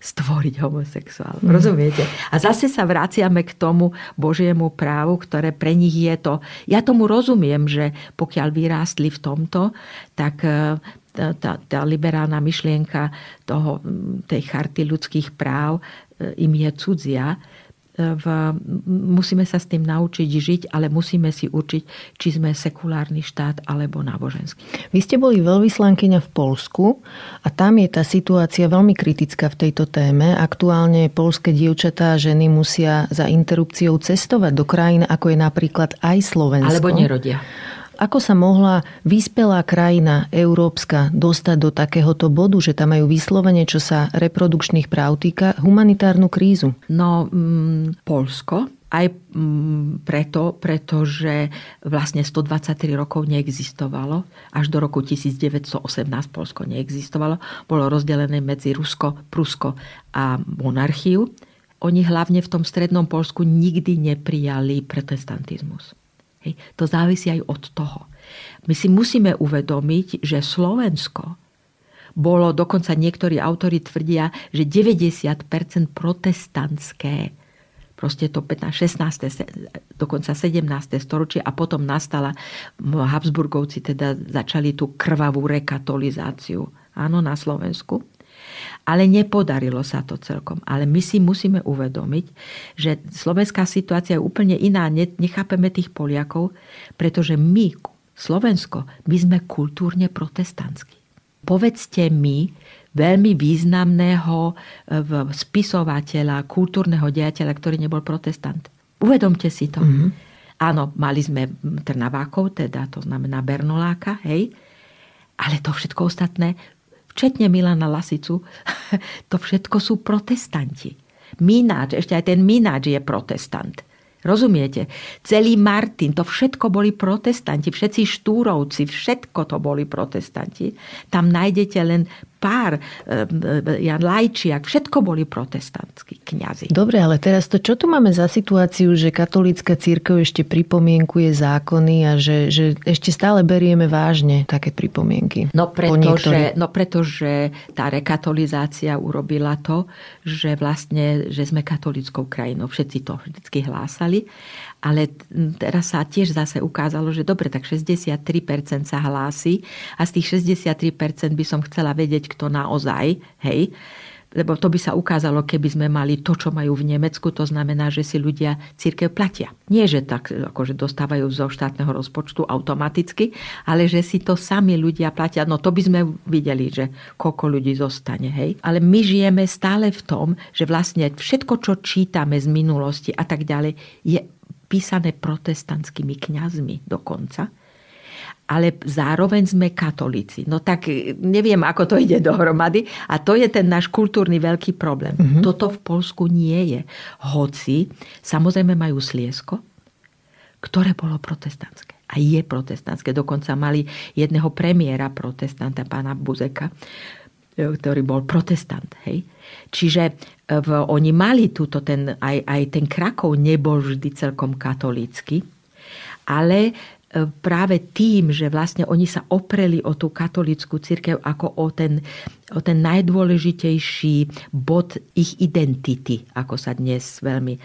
stvoriť homosexuál. Mm. Rozumiete? A zase sa vraciame k tomu Božiemu právu, ktoré pre nich je to... Ja tomu rozumiem, že pokiaľ vyrástli v tomto, tak e, tá, tá, tá liberálna myšlienka toho, tej charty ľudských práv e, im je cudzia, v, musíme sa s tým naučiť žiť, ale musíme si určiť, či sme sekulárny štát alebo náboženský. Vy ste boli veľvyslankyňa v Polsku a tam je tá situácia veľmi kritická v tejto téme. Aktuálne polské dievčatá a ženy musia za interrupciou cestovať do krajín, ako je napríklad aj Slovensko. Alebo nerodia. Ako sa mohla vyspelá krajina európska dostať do takéhoto bodu, že tam majú vyslovene, čo sa reprodukčných práv týka, humanitárnu krízu? No, mm, Polsko aj mm, preto, pretože vlastne 123 rokov neexistovalo. Až do roku 1918 Polsko neexistovalo. Bolo rozdelené medzi Rusko, Prusko a monarchiu. Oni hlavne v tom strednom Polsku nikdy neprijali protestantizmus. Hej. To závisí aj od toho. My si musíme uvedomiť, že Slovensko bolo, dokonca niektorí autori tvrdia, že 90% protestantské proste to 15, 16, dokonca 17. storočie a potom nastala, Habsburgovci teda začali tú krvavú rekatolizáciu áno, na Slovensku. Ale nepodarilo sa to celkom. Ale my si musíme uvedomiť, že slovenská situácia je úplne iná. Nechápeme tých Poliakov, pretože my, Slovensko, my sme kultúrne protestantskí. Povedzte mi veľmi významného e, spisovateľa, kultúrneho dejateľa, ktorý nebol protestant. Uvedomte si to. Mm-hmm. Áno, mali sme Trnavákov, teda to znamená Bernoláka, hej, ale to všetko ostatné včetne Milana Lasicu, to všetko sú protestanti. Mináč, ešte aj ten Mináč je protestant. Rozumiete? Celý Martin, to všetko boli protestanti, všetci štúrovci, všetko to boli protestanti. Tam nájdete len pár, eh, Jan Lajčiak, všetko boli protestantskí kňazi. Dobre, ale teraz to, čo tu máme za situáciu, že katolícka církev ešte pripomienkuje zákony a že, že ešte stále berieme vážne také pripomienky? No pretože, no pretože tá rekatolizácia urobila to, že vlastne, že sme katolickou krajinou. Všetci to vždy hlásali ale teraz sa tiež zase ukázalo, že dobre, tak 63% sa hlási a z tých 63% by som chcela vedieť, kto naozaj, hej, lebo to by sa ukázalo, keby sme mali to, čo majú v Nemecku, to znamená, že si ľudia církev platia. Nie, že tak akože dostávajú zo štátneho rozpočtu automaticky, ale že si to sami ľudia platia. No to by sme videli, že koľko ľudí zostane. Hej? Ale my žijeme stále v tom, že vlastne všetko, čo čítame z minulosti a tak ďalej, je písané protestantskými kňazmi dokonca, ale zároveň sme katolíci. No tak e, neviem, ako to ide dohromady. A to je ten náš kultúrny veľký problém. Mm-hmm. Toto v Polsku nie je. Hoci, samozrejme majú Sliesko, ktoré bolo protestantské. A je protestantské. Dokonca mali jedného premiéra protestanta, pána Buzeka, ktorý bol protestant. Hej? Čiže e, v, oni mali túto, ten, aj, aj ten Krakov nebol vždy celkom katolícky, ale e, práve tým, že vlastne oni sa opreli o tú katolickú církev ako o ten, o ten najdôležitejší bod ich identity, ako sa dnes veľmi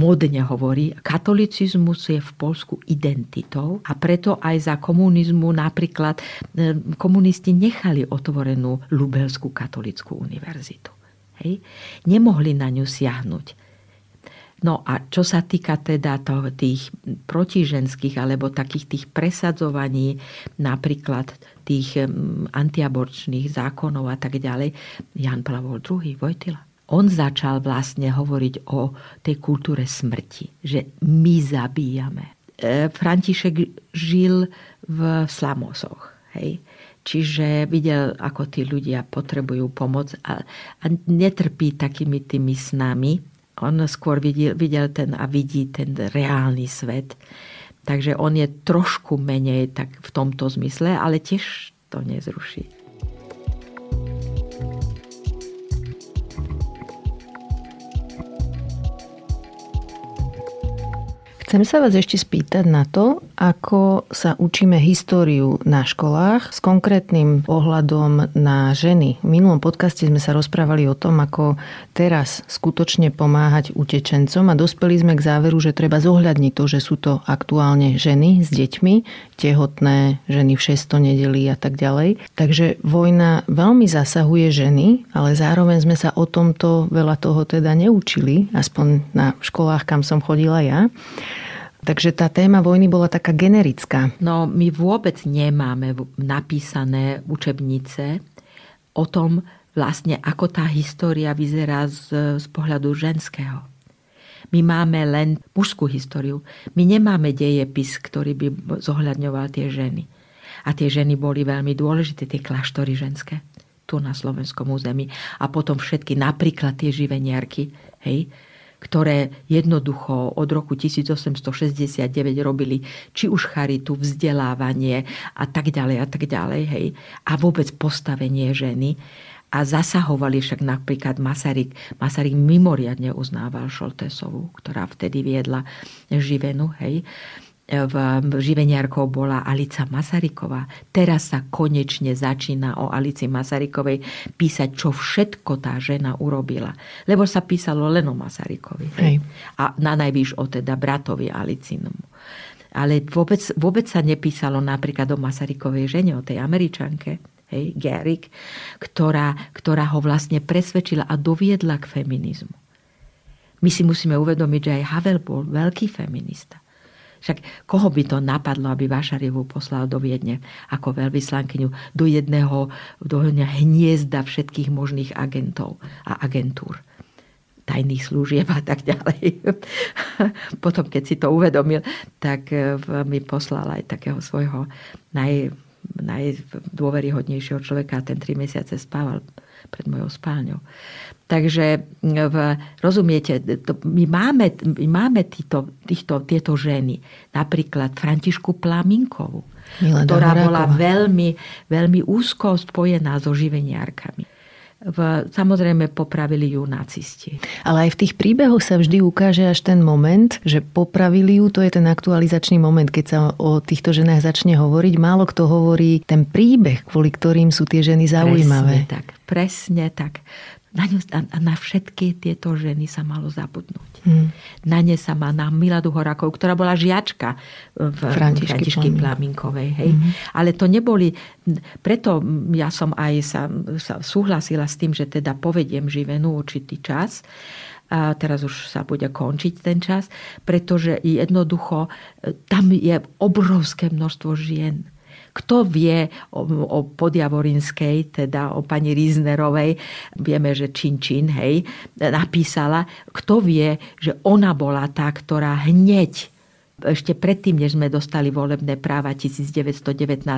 módne hovorí. Katolicizmus je v Polsku identitou a preto aj za komunizmu napríklad e, komunisti nechali otvorenú Lubelskú katolickú univerzitu. Hej? Nemohli na ňu siahnuť. No a čo sa týka teda toho, tých protiženských alebo takých tých presadzovaní napríklad tých antiaborčných zákonov a tak ďalej, Jan Pavol II, Vojtila. On začal vlastne hovoriť o tej kultúre smrti, že my zabíjame. E, František žil v Slamosoch. Hej? Čiže videl, ako tí ľudia potrebujú pomoc a, a netrpí takými tými snami. On skôr videl, videl ten a vidí ten reálny svet. Takže on je trošku menej tak v tomto zmysle, ale tiež to nezruší. Chcem sa vás ešte spýtať na to, ako sa učíme históriu na školách s konkrétnym ohľadom na ženy. V minulom podcaste sme sa rozprávali o tom, ako teraz skutočne pomáhať utečencom a dospeli sme k záveru, že treba zohľadniť to, že sú to aktuálne ženy s deťmi, tehotné ženy v 600 nedelí a tak ďalej. Takže vojna veľmi zasahuje ženy, ale zároveň sme sa o tomto veľa toho teda neučili, aspoň na školách, kam som chodila ja. Takže tá téma vojny bola taká generická. No my vôbec nemáme napísané učebnice o tom vlastne, ako tá história vyzerá z, z pohľadu ženského. My máme len mužskú históriu. My nemáme dejepis, ktorý by zohľadňoval tie ženy. A tie ženy boli veľmi dôležité, tie kláštory ženské tu na slovenskom území. A potom všetky, napríklad tie živeniarky, hej, ktoré jednoducho od roku 1869 robili či už charitu, vzdelávanie a tak ďalej a tak ďalej, hej, a vôbec postavenie ženy a zasahovali však napríklad Masaryk. Masaryk mimoriadne uznával Šoltesovú, ktorá vtedy viedla živenu, hej živeniarkou bola Alica Masaryková. Teraz sa konečne začína o Alici Masarykovej písať, čo všetko tá žena urobila. Lebo sa písalo len o Masarykovi. Hej. A na najvýš o teda bratovi Alicinomu. Ale vôbec, vôbec sa nepísalo napríklad o Masarykovej žene, o tej Američanke. hej, Gerik, ktorá, ktorá ho vlastne presvedčila a doviedla k feminizmu. My si musíme uvedomiť, že aj Havel bol veľký feminista. Však koho by to napadlo, aby Vašarievu poslal do Viedne ako veľvyslankyňu do jedného, do hniezda všetkých možných agentov a agentúr tajných služieb a tak ďalej. Potom, keď si to uvedomil, tak eh, mi poslal aj takého svojho naj, najdôveryhodnejšieho človeka a ten tri mesiace spával pred mojou spálňou. Takže v, rozumiete, to, my máme, my máme týto, týchto, tieto ženy. Napríklad Františku Plaminkovú, Milada ktorá Horáková. bola veľmi, veľmi úzko spojená so živeniárkami v, samozrejme popravili ju nacisti. Ale aj v tých príbehoch sa vždy ukáže až ten moment, že popravili ju, to je ten aktualizačný moment, keď sa o týchto ženách začne hovoriť. Málo kto hovorí ten príbeh, kvôli ktorým sú tie ženy zaujímavé. Presne tak, presne tak na, ňu, na, na všetky tieto ženy sa malo zabudnúť. Hmm. Na ne sa má, na Miladu Horákov, ktorá bola žiačka v Františky, Plaminkovej. Hej. Hmm. Ale to neboli, preto ja som aj sa, sa súhlasila s tým, že teda povediem živenú určitý čas, a teraz už sa bude končiť ten čas, pretože jednoducho e, tam je obrovské množstvo žien, kto vie o, o Podjavorinskej, teda o pani Riznerovej, vieme, že Čin Čin, hej, napísala, kto vie, že ona bola tá, ktorá hneď ešte predtým, než sme dostali volebné práva 1919,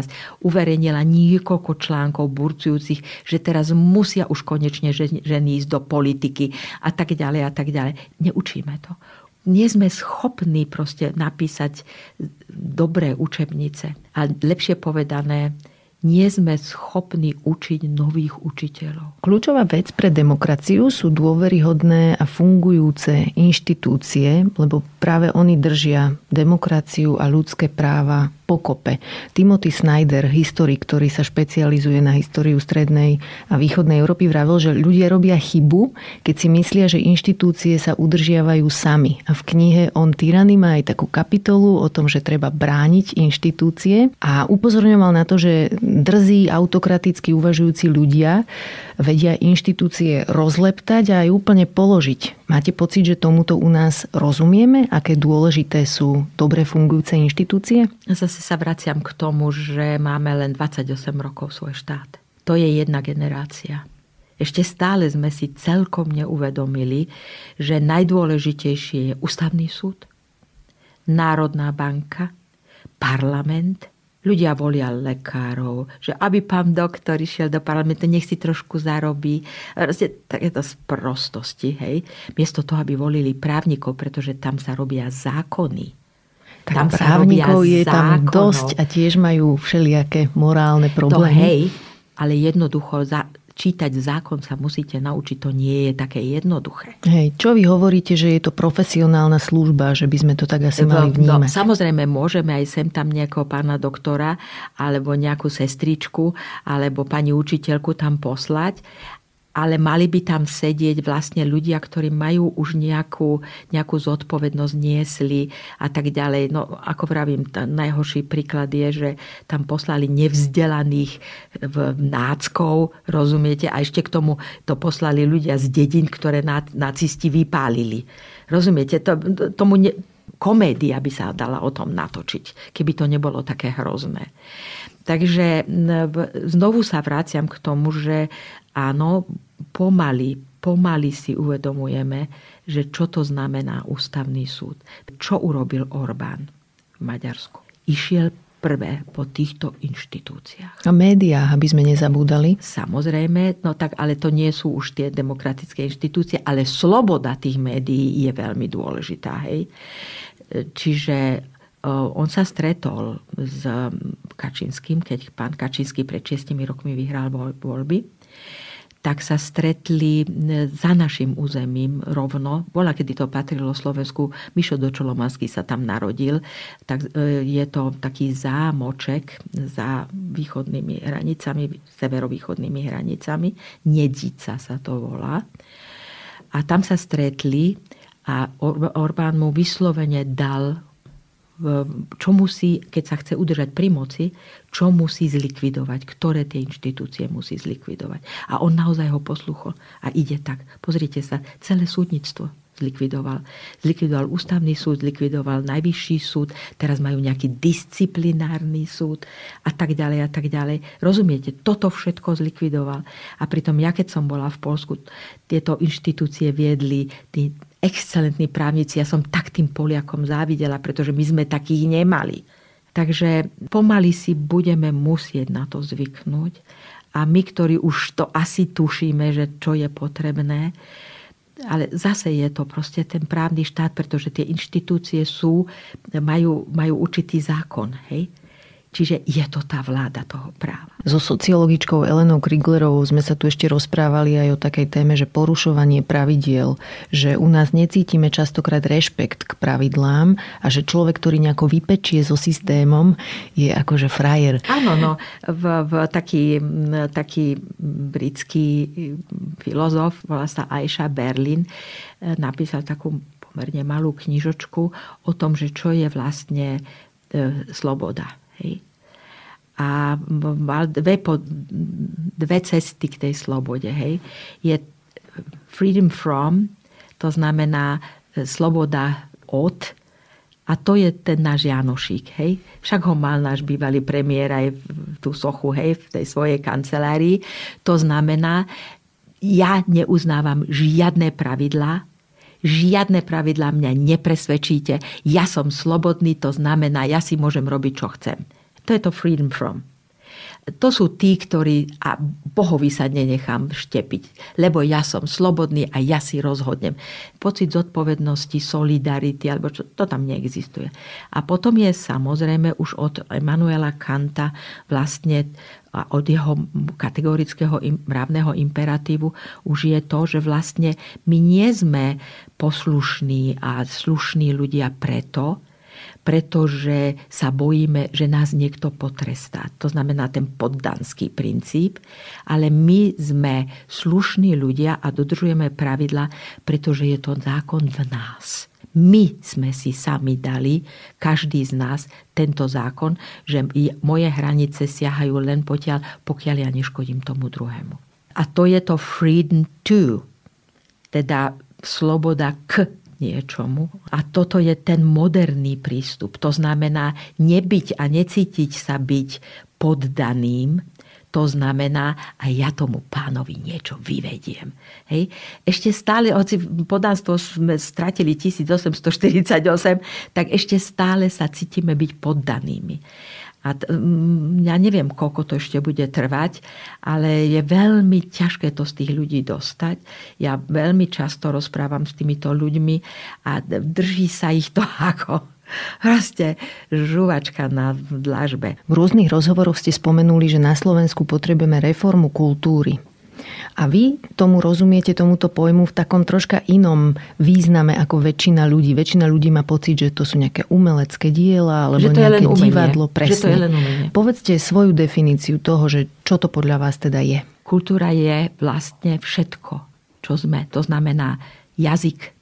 uverejnila niekoľko článkov burcujúcich, že teraz musia už konečne ženy ísť do politiky a tak ďalej a tak ďalej. Neučíme to nie sme schopní proste napísať dobré učebnice. A lepšie povedané, nie sme schopní učiť nových učiteľov. Kľúčová vec pre demokraciu sú dôveryhodné a fungujúce inštitúcie, lebo práve oni držia demokraciu a ľudské práva pokope. Timothy Snyder, historik, ktorý sa špecializuje na históriu strednej a východnej Európy, vravil, že ľudia robia chybu, keď si myslia, že inštitúcie sa udržiavajú sami. A v knihe On tyrany má aj takú kapitolu o tom, že treba brániť inštitúcie a upozorňoval na to, že drzí autokraticky uvažujúci ľudia vedia inštitúcie rozleptať a aj úplne položiť. Máte pocit, že tomuto u nás rozumieme? Aké dôležité sú dobre fungujúce inštitúcie? Zase sa vraciam k tomu, že máme len 28 rokov svoj štát. To je jedna generácia. Ešte stále sme si celkom neuvedomili, že najdôležitejšie je ústavný súd, Národná banka, parlament Ľudia volia lekárov, že aby pán doktor išiel do parlamentu, nech si trošku zarobí. Proste takéto sprostosti, hej. Miesto toho, aby volili právnikov, pretože tam sa robia zákony. Tak tam právnikov je zákonov. tam dosť a tiež majú všelijaké morálne problémy. To hej, ale jednoducho za, čítať zákon sa musíte naučiť, to nie je také jednoduché. Hej, čo vy hovoríte, že je to profesionálna služba, že by sme to tak asi mali no, vnímať? No, samozrejme, môžeme aj sem tam nejakého pána doktora, alebo nejakú sestričku, alebo pani učiteľku tam poslať, ale mali by tam sedieť vlastne ľudia, ktorí majú už nejakú, nejakú zodpovednosť, niesli a tak ďalej. No ako vravím, najhorší príklad je, že tam poslali nevzdelaných v náckov, rozumiete, a ešte k tomu to poslali ľudia z dedín, ktoré nacisti vypálili. Rozumiete, to, tomu ne, komédia by sa dala o tom natočiť, keby to nebolo také hrozné. Takže znovu sa vraciam k tomu, že áno, pomaly, pomaly si uvedomujeme, že čo to znamená ústavný súd. Čo urobil Orbán v Maďarsku? Išiel prvé po týchto inštitúciách. A médiá, aby sme nezabúdali? Samozrejme, no tak ale to nie sú už tie demokratické inštitúcie, ale sloboda tých médií je veľmi dôležitá. Hej? Čiže on sa stretol s Kačinským, keď pán Kačinský pred 6 rokmi vyhral voľby tak sa stretli za našim územím rovno. Bola, kedy to patrilo Slovensku. Mišo Dočolomanský sa tam narodil. Tak e, je to taký zámoček za východnými hranicami, severovýchodnými hranicami. Nedica sa to volá. A tam sa stretli a Orbán mu vyslovene dal čo musí, keď sa chce udržať pri moci, čo musí zlikvidovať, ktoré tie inštitúcie musí zlikvidovať. A on naozaj ho posluchol a ide tak. Pozrite sa, celé súdnictvo zlikvidoval. Zlikvidoval ústavný súd, zlikvidoval najvyšší súd, teraz majú nejaký disciplinárny súd a tak ďalej a tak ďalej. Rozumiete, toto všetko zlikvidoval. A pritom ja, keď som bola v Polsku, tieto inštitúcie viedli excelentní právnici. Ja som tak tým Poliakom závidela, pretože my sme takých nemali. Takže pomaly si budeme musieť na to zvyknúť. A my, ktorí už to asi tušíme, že čo je potrebné, ale zase je to proste ten právny štát, pretože tie inštitúcie sú, majú, majú určitý zákon. Hej? Čiže je to tá vláda toho práva. So sociologičkou Elenou Kriglerovou sme sa tu ešte rozprávali aj o takej téme, že porušovanie pravidiel, že u nás necítime častokrát rešpekt k pravidlám a že človek, ktorý nejako vypečie so systémom, je akože frajer. Áno, no, v, v taký, taký britský filozof, volá sa Aisha Berlin, napísal takú pomerne malú knižočku o tom, že čo je vlastne e, sloboda Hej. A mal dve, po, dve cesty k tej slobode. Hej. Je freedom from, to znamená e, sloboda od, a to je ten náš Janošík. Hej. Však ho mal náš bývalý premiér aj v tú sochu hej, v tej svojej kancelárii. To znamená, ja neuznávam žiadne pravidlá, žiadne pravidlá mňa nepresvedčíte. Ja som slobodný, to znamená, ja si môžem robiť, čo chcem. To je to freedom from. To sú tí, ktorí a Bohovi sa nenechám štepiť, lebo ja som slobodný a ja si rozhodnem. Pocit zodpovednosti, solidarity, alebo čo, to tam neexistuje. A potom je samozrejme už od Emanuela Kanta vlastne a od jeho kategorického mravného imperatívu už je to, že vlastne my nie sme poslušní a slušní ľudia preto, pretože sa bojíme, že nás niekto potrestá. To znamená ten poddanský princíp. Ale my sme slušní ľudia a dodržujeme pravidla, pretože je to zákon v nás. My sme si sami dali, každý z nás, tento zákon, že moje hranice siahajú len potiaľ, pokiaľ ja neškodím tomu druhému. A to je to freedom to, teda sloboda k niečomu. A toto je ten moderný prístup. To znamená nebyť a necítiť sa byť poddaným, to znamená, aj ja tomu pánovi niečo vyvediem. Hej. Ešte stále, hoci podánstvo sme stratili 1848, tak ešte stále sa cítime byť poddanými. A t- ja neviem, koľko to ešte bude trvať, ale je veľmi ťažké to z tých ľudí dostať. Ja veľmi často rozprávam s týmito ľuďmi a drží sa ich to ako proste žuvačka na dlažbe. V rôznych rozhovoroch ste spomenuli, že na Slovensku potrebujeme reformu kultúry. A vy tomu rozumiete, tomuto pojmu v takom troška inom význame ako väčšina ľudí. Väčšina ľudí má pocit, že to sú nejaké umelecké diela alebo nejaké divadlo. Presne. Že to je len umenie. Povedzte svoju definíciu toho, že čo to podľa vás teda je. Kultúra je vlastne všetko, čo sme. To znamená jazyk,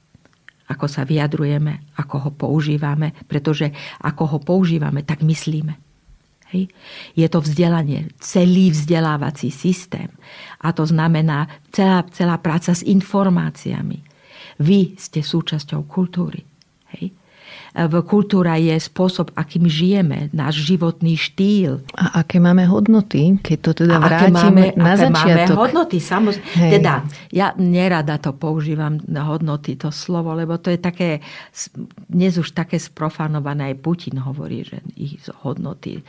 ako sa vyjadrujeme, ako ho používame, pretože ako ho používame, tak myslíme. Hej. Je to vzdelanie, celý vzdelávací systém. A to znamená celá, celá práca s informáciami. Vy ste súčasťou kultúry. Hej kultúra je spôsob, akým žijeme, náš životný štýl. A aké máme hodnoty, keď to teda vrátime máme, na aké začiatok? Máme hodnoty, samozrejme. Teda, ja nerada to používam na hodnoty, to slovo, lebo to je také, dnes už také sprofanované, aj Putin hovorí, že ich hodnoty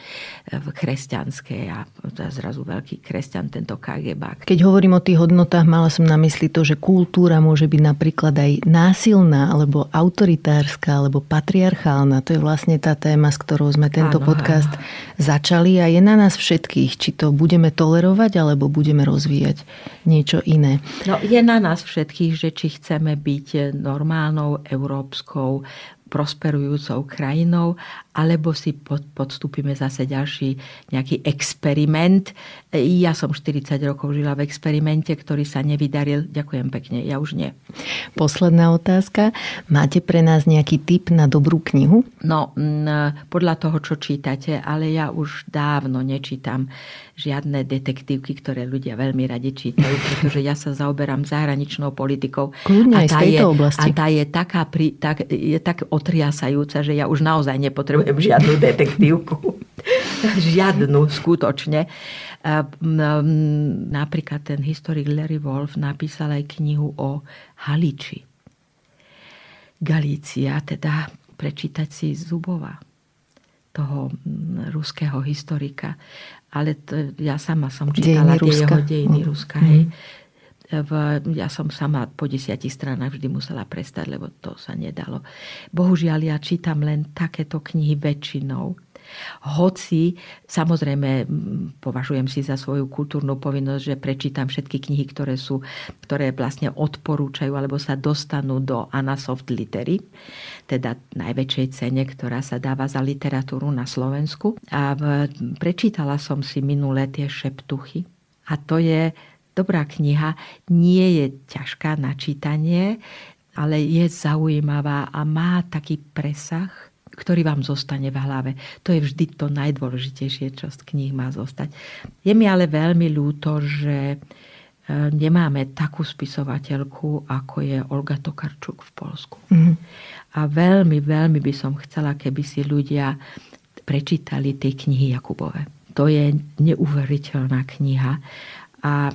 v kresťanské a zrazu veľký kresťan, tento KGB. Keď hovorím o tých hodnotách, mala som na mysli to, že kultúra môže byť napríklad aj násilná, alebo autoritárska, alebo patrí patriarchálna. To je vlastne tá téma, s ktorou sme tento áno, podcast áno. začali a je na nás všetkých, či to budeme tolerovať alebo budeme rozvíjať niečo iné. No, je na nás všetkých, že či chceme byť normálnou európskou prosperujúcou krajinou, alebo si podstúpime zase ďalší nejaký experiment. Ja som 40 rokov žila v experimente, ktorý sa nevydaril. Ďakujem pekne, ja už nie. Posledná otázka. Máte pre nás nejaký tip na dobrú knihu? No, podľa toho, čo čítate, ale ja už dávno nečítam žiadne detektívky, ktoré ľudia veľmi radi čítajú, pretože ja sa zaoberám zahraničnou politikou. Kľudne a tá, je, oblasti. a tá je, taká, tak, je tak otriasajúca, že ja už naozaj nepotrebujem žiadnu detektívku. žiadnu, skutočne. Napríklad ten historik Larry Wolf napísal aj knihu o Haliči. Galícia, teda prečítať si Zubova toho ruského historika ale to, ja sama som čítala tie jeho dejiny mm. Ruska. Hej. V, ja som sama po desiatich stranách vždy musela prestať, lebo to sa nedalo. Bohužiaľ, ja čítam len takéto knihy väčšinou hoci samozrejme považujem si za svoju kultúrnu povinnosť, že prečítam všetky knihy, ktoré sú, ktoré vlastne odporúčajú alebo sa dostanú do Anasoft Litery, teda najväčšej cene, ktorá sa dáva za literatúru na Slovensku. A prečítala som si minulé tie šeptuchy. A to je dobrá kniha, nie je ťažká na čítanie, ale je zaujímavá a má taký presah, ktorý vám zostane v hlave. To je vždy to najdôležitejšie, čo z kníh má zostať. Je mi ale veľmi ľúto, že e, nemáme takú spisovateľku, ako je Olga Tokarčuk v Polsku. Mm. A veľmi, veľmi by som chcela, keby si ľudia prečítali tie knihy Jakubove. To je neuveriteľná kniha a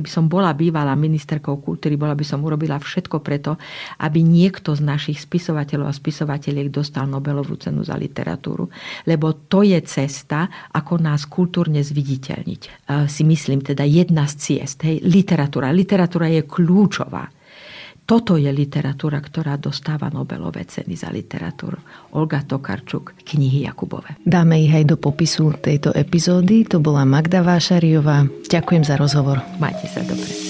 keby som bola bývalá ministerkou kultúry, bola by som urobila všetko preto, aby niekto z našich spisovateľov a spisovateľiek dostal Nobelovú cenu za literatúru. Lebo to je cesta, ako nás kultúrne zviditeľniť. Si myslím, teda jedna z ciest. Hej, literatúra. Literatúra je kľúčová toto je literatúra, ktorá dostáva Nobelové ceny za literatúru. Olga Tokarčuk, knihy Jakubové. Dáme ich aj do popisu tejto epizódy. To bola Magda Vášariová. Ďakujem za rozhovor. Majte sa dobre.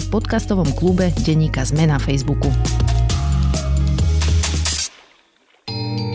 v podcastovom klube Denníka Zme na Facebooku.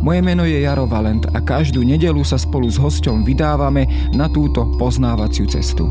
Moje meno je Jaro Valent a každú nedelu sa spolu s hosťom vydávame na túto poznávaciu cestu.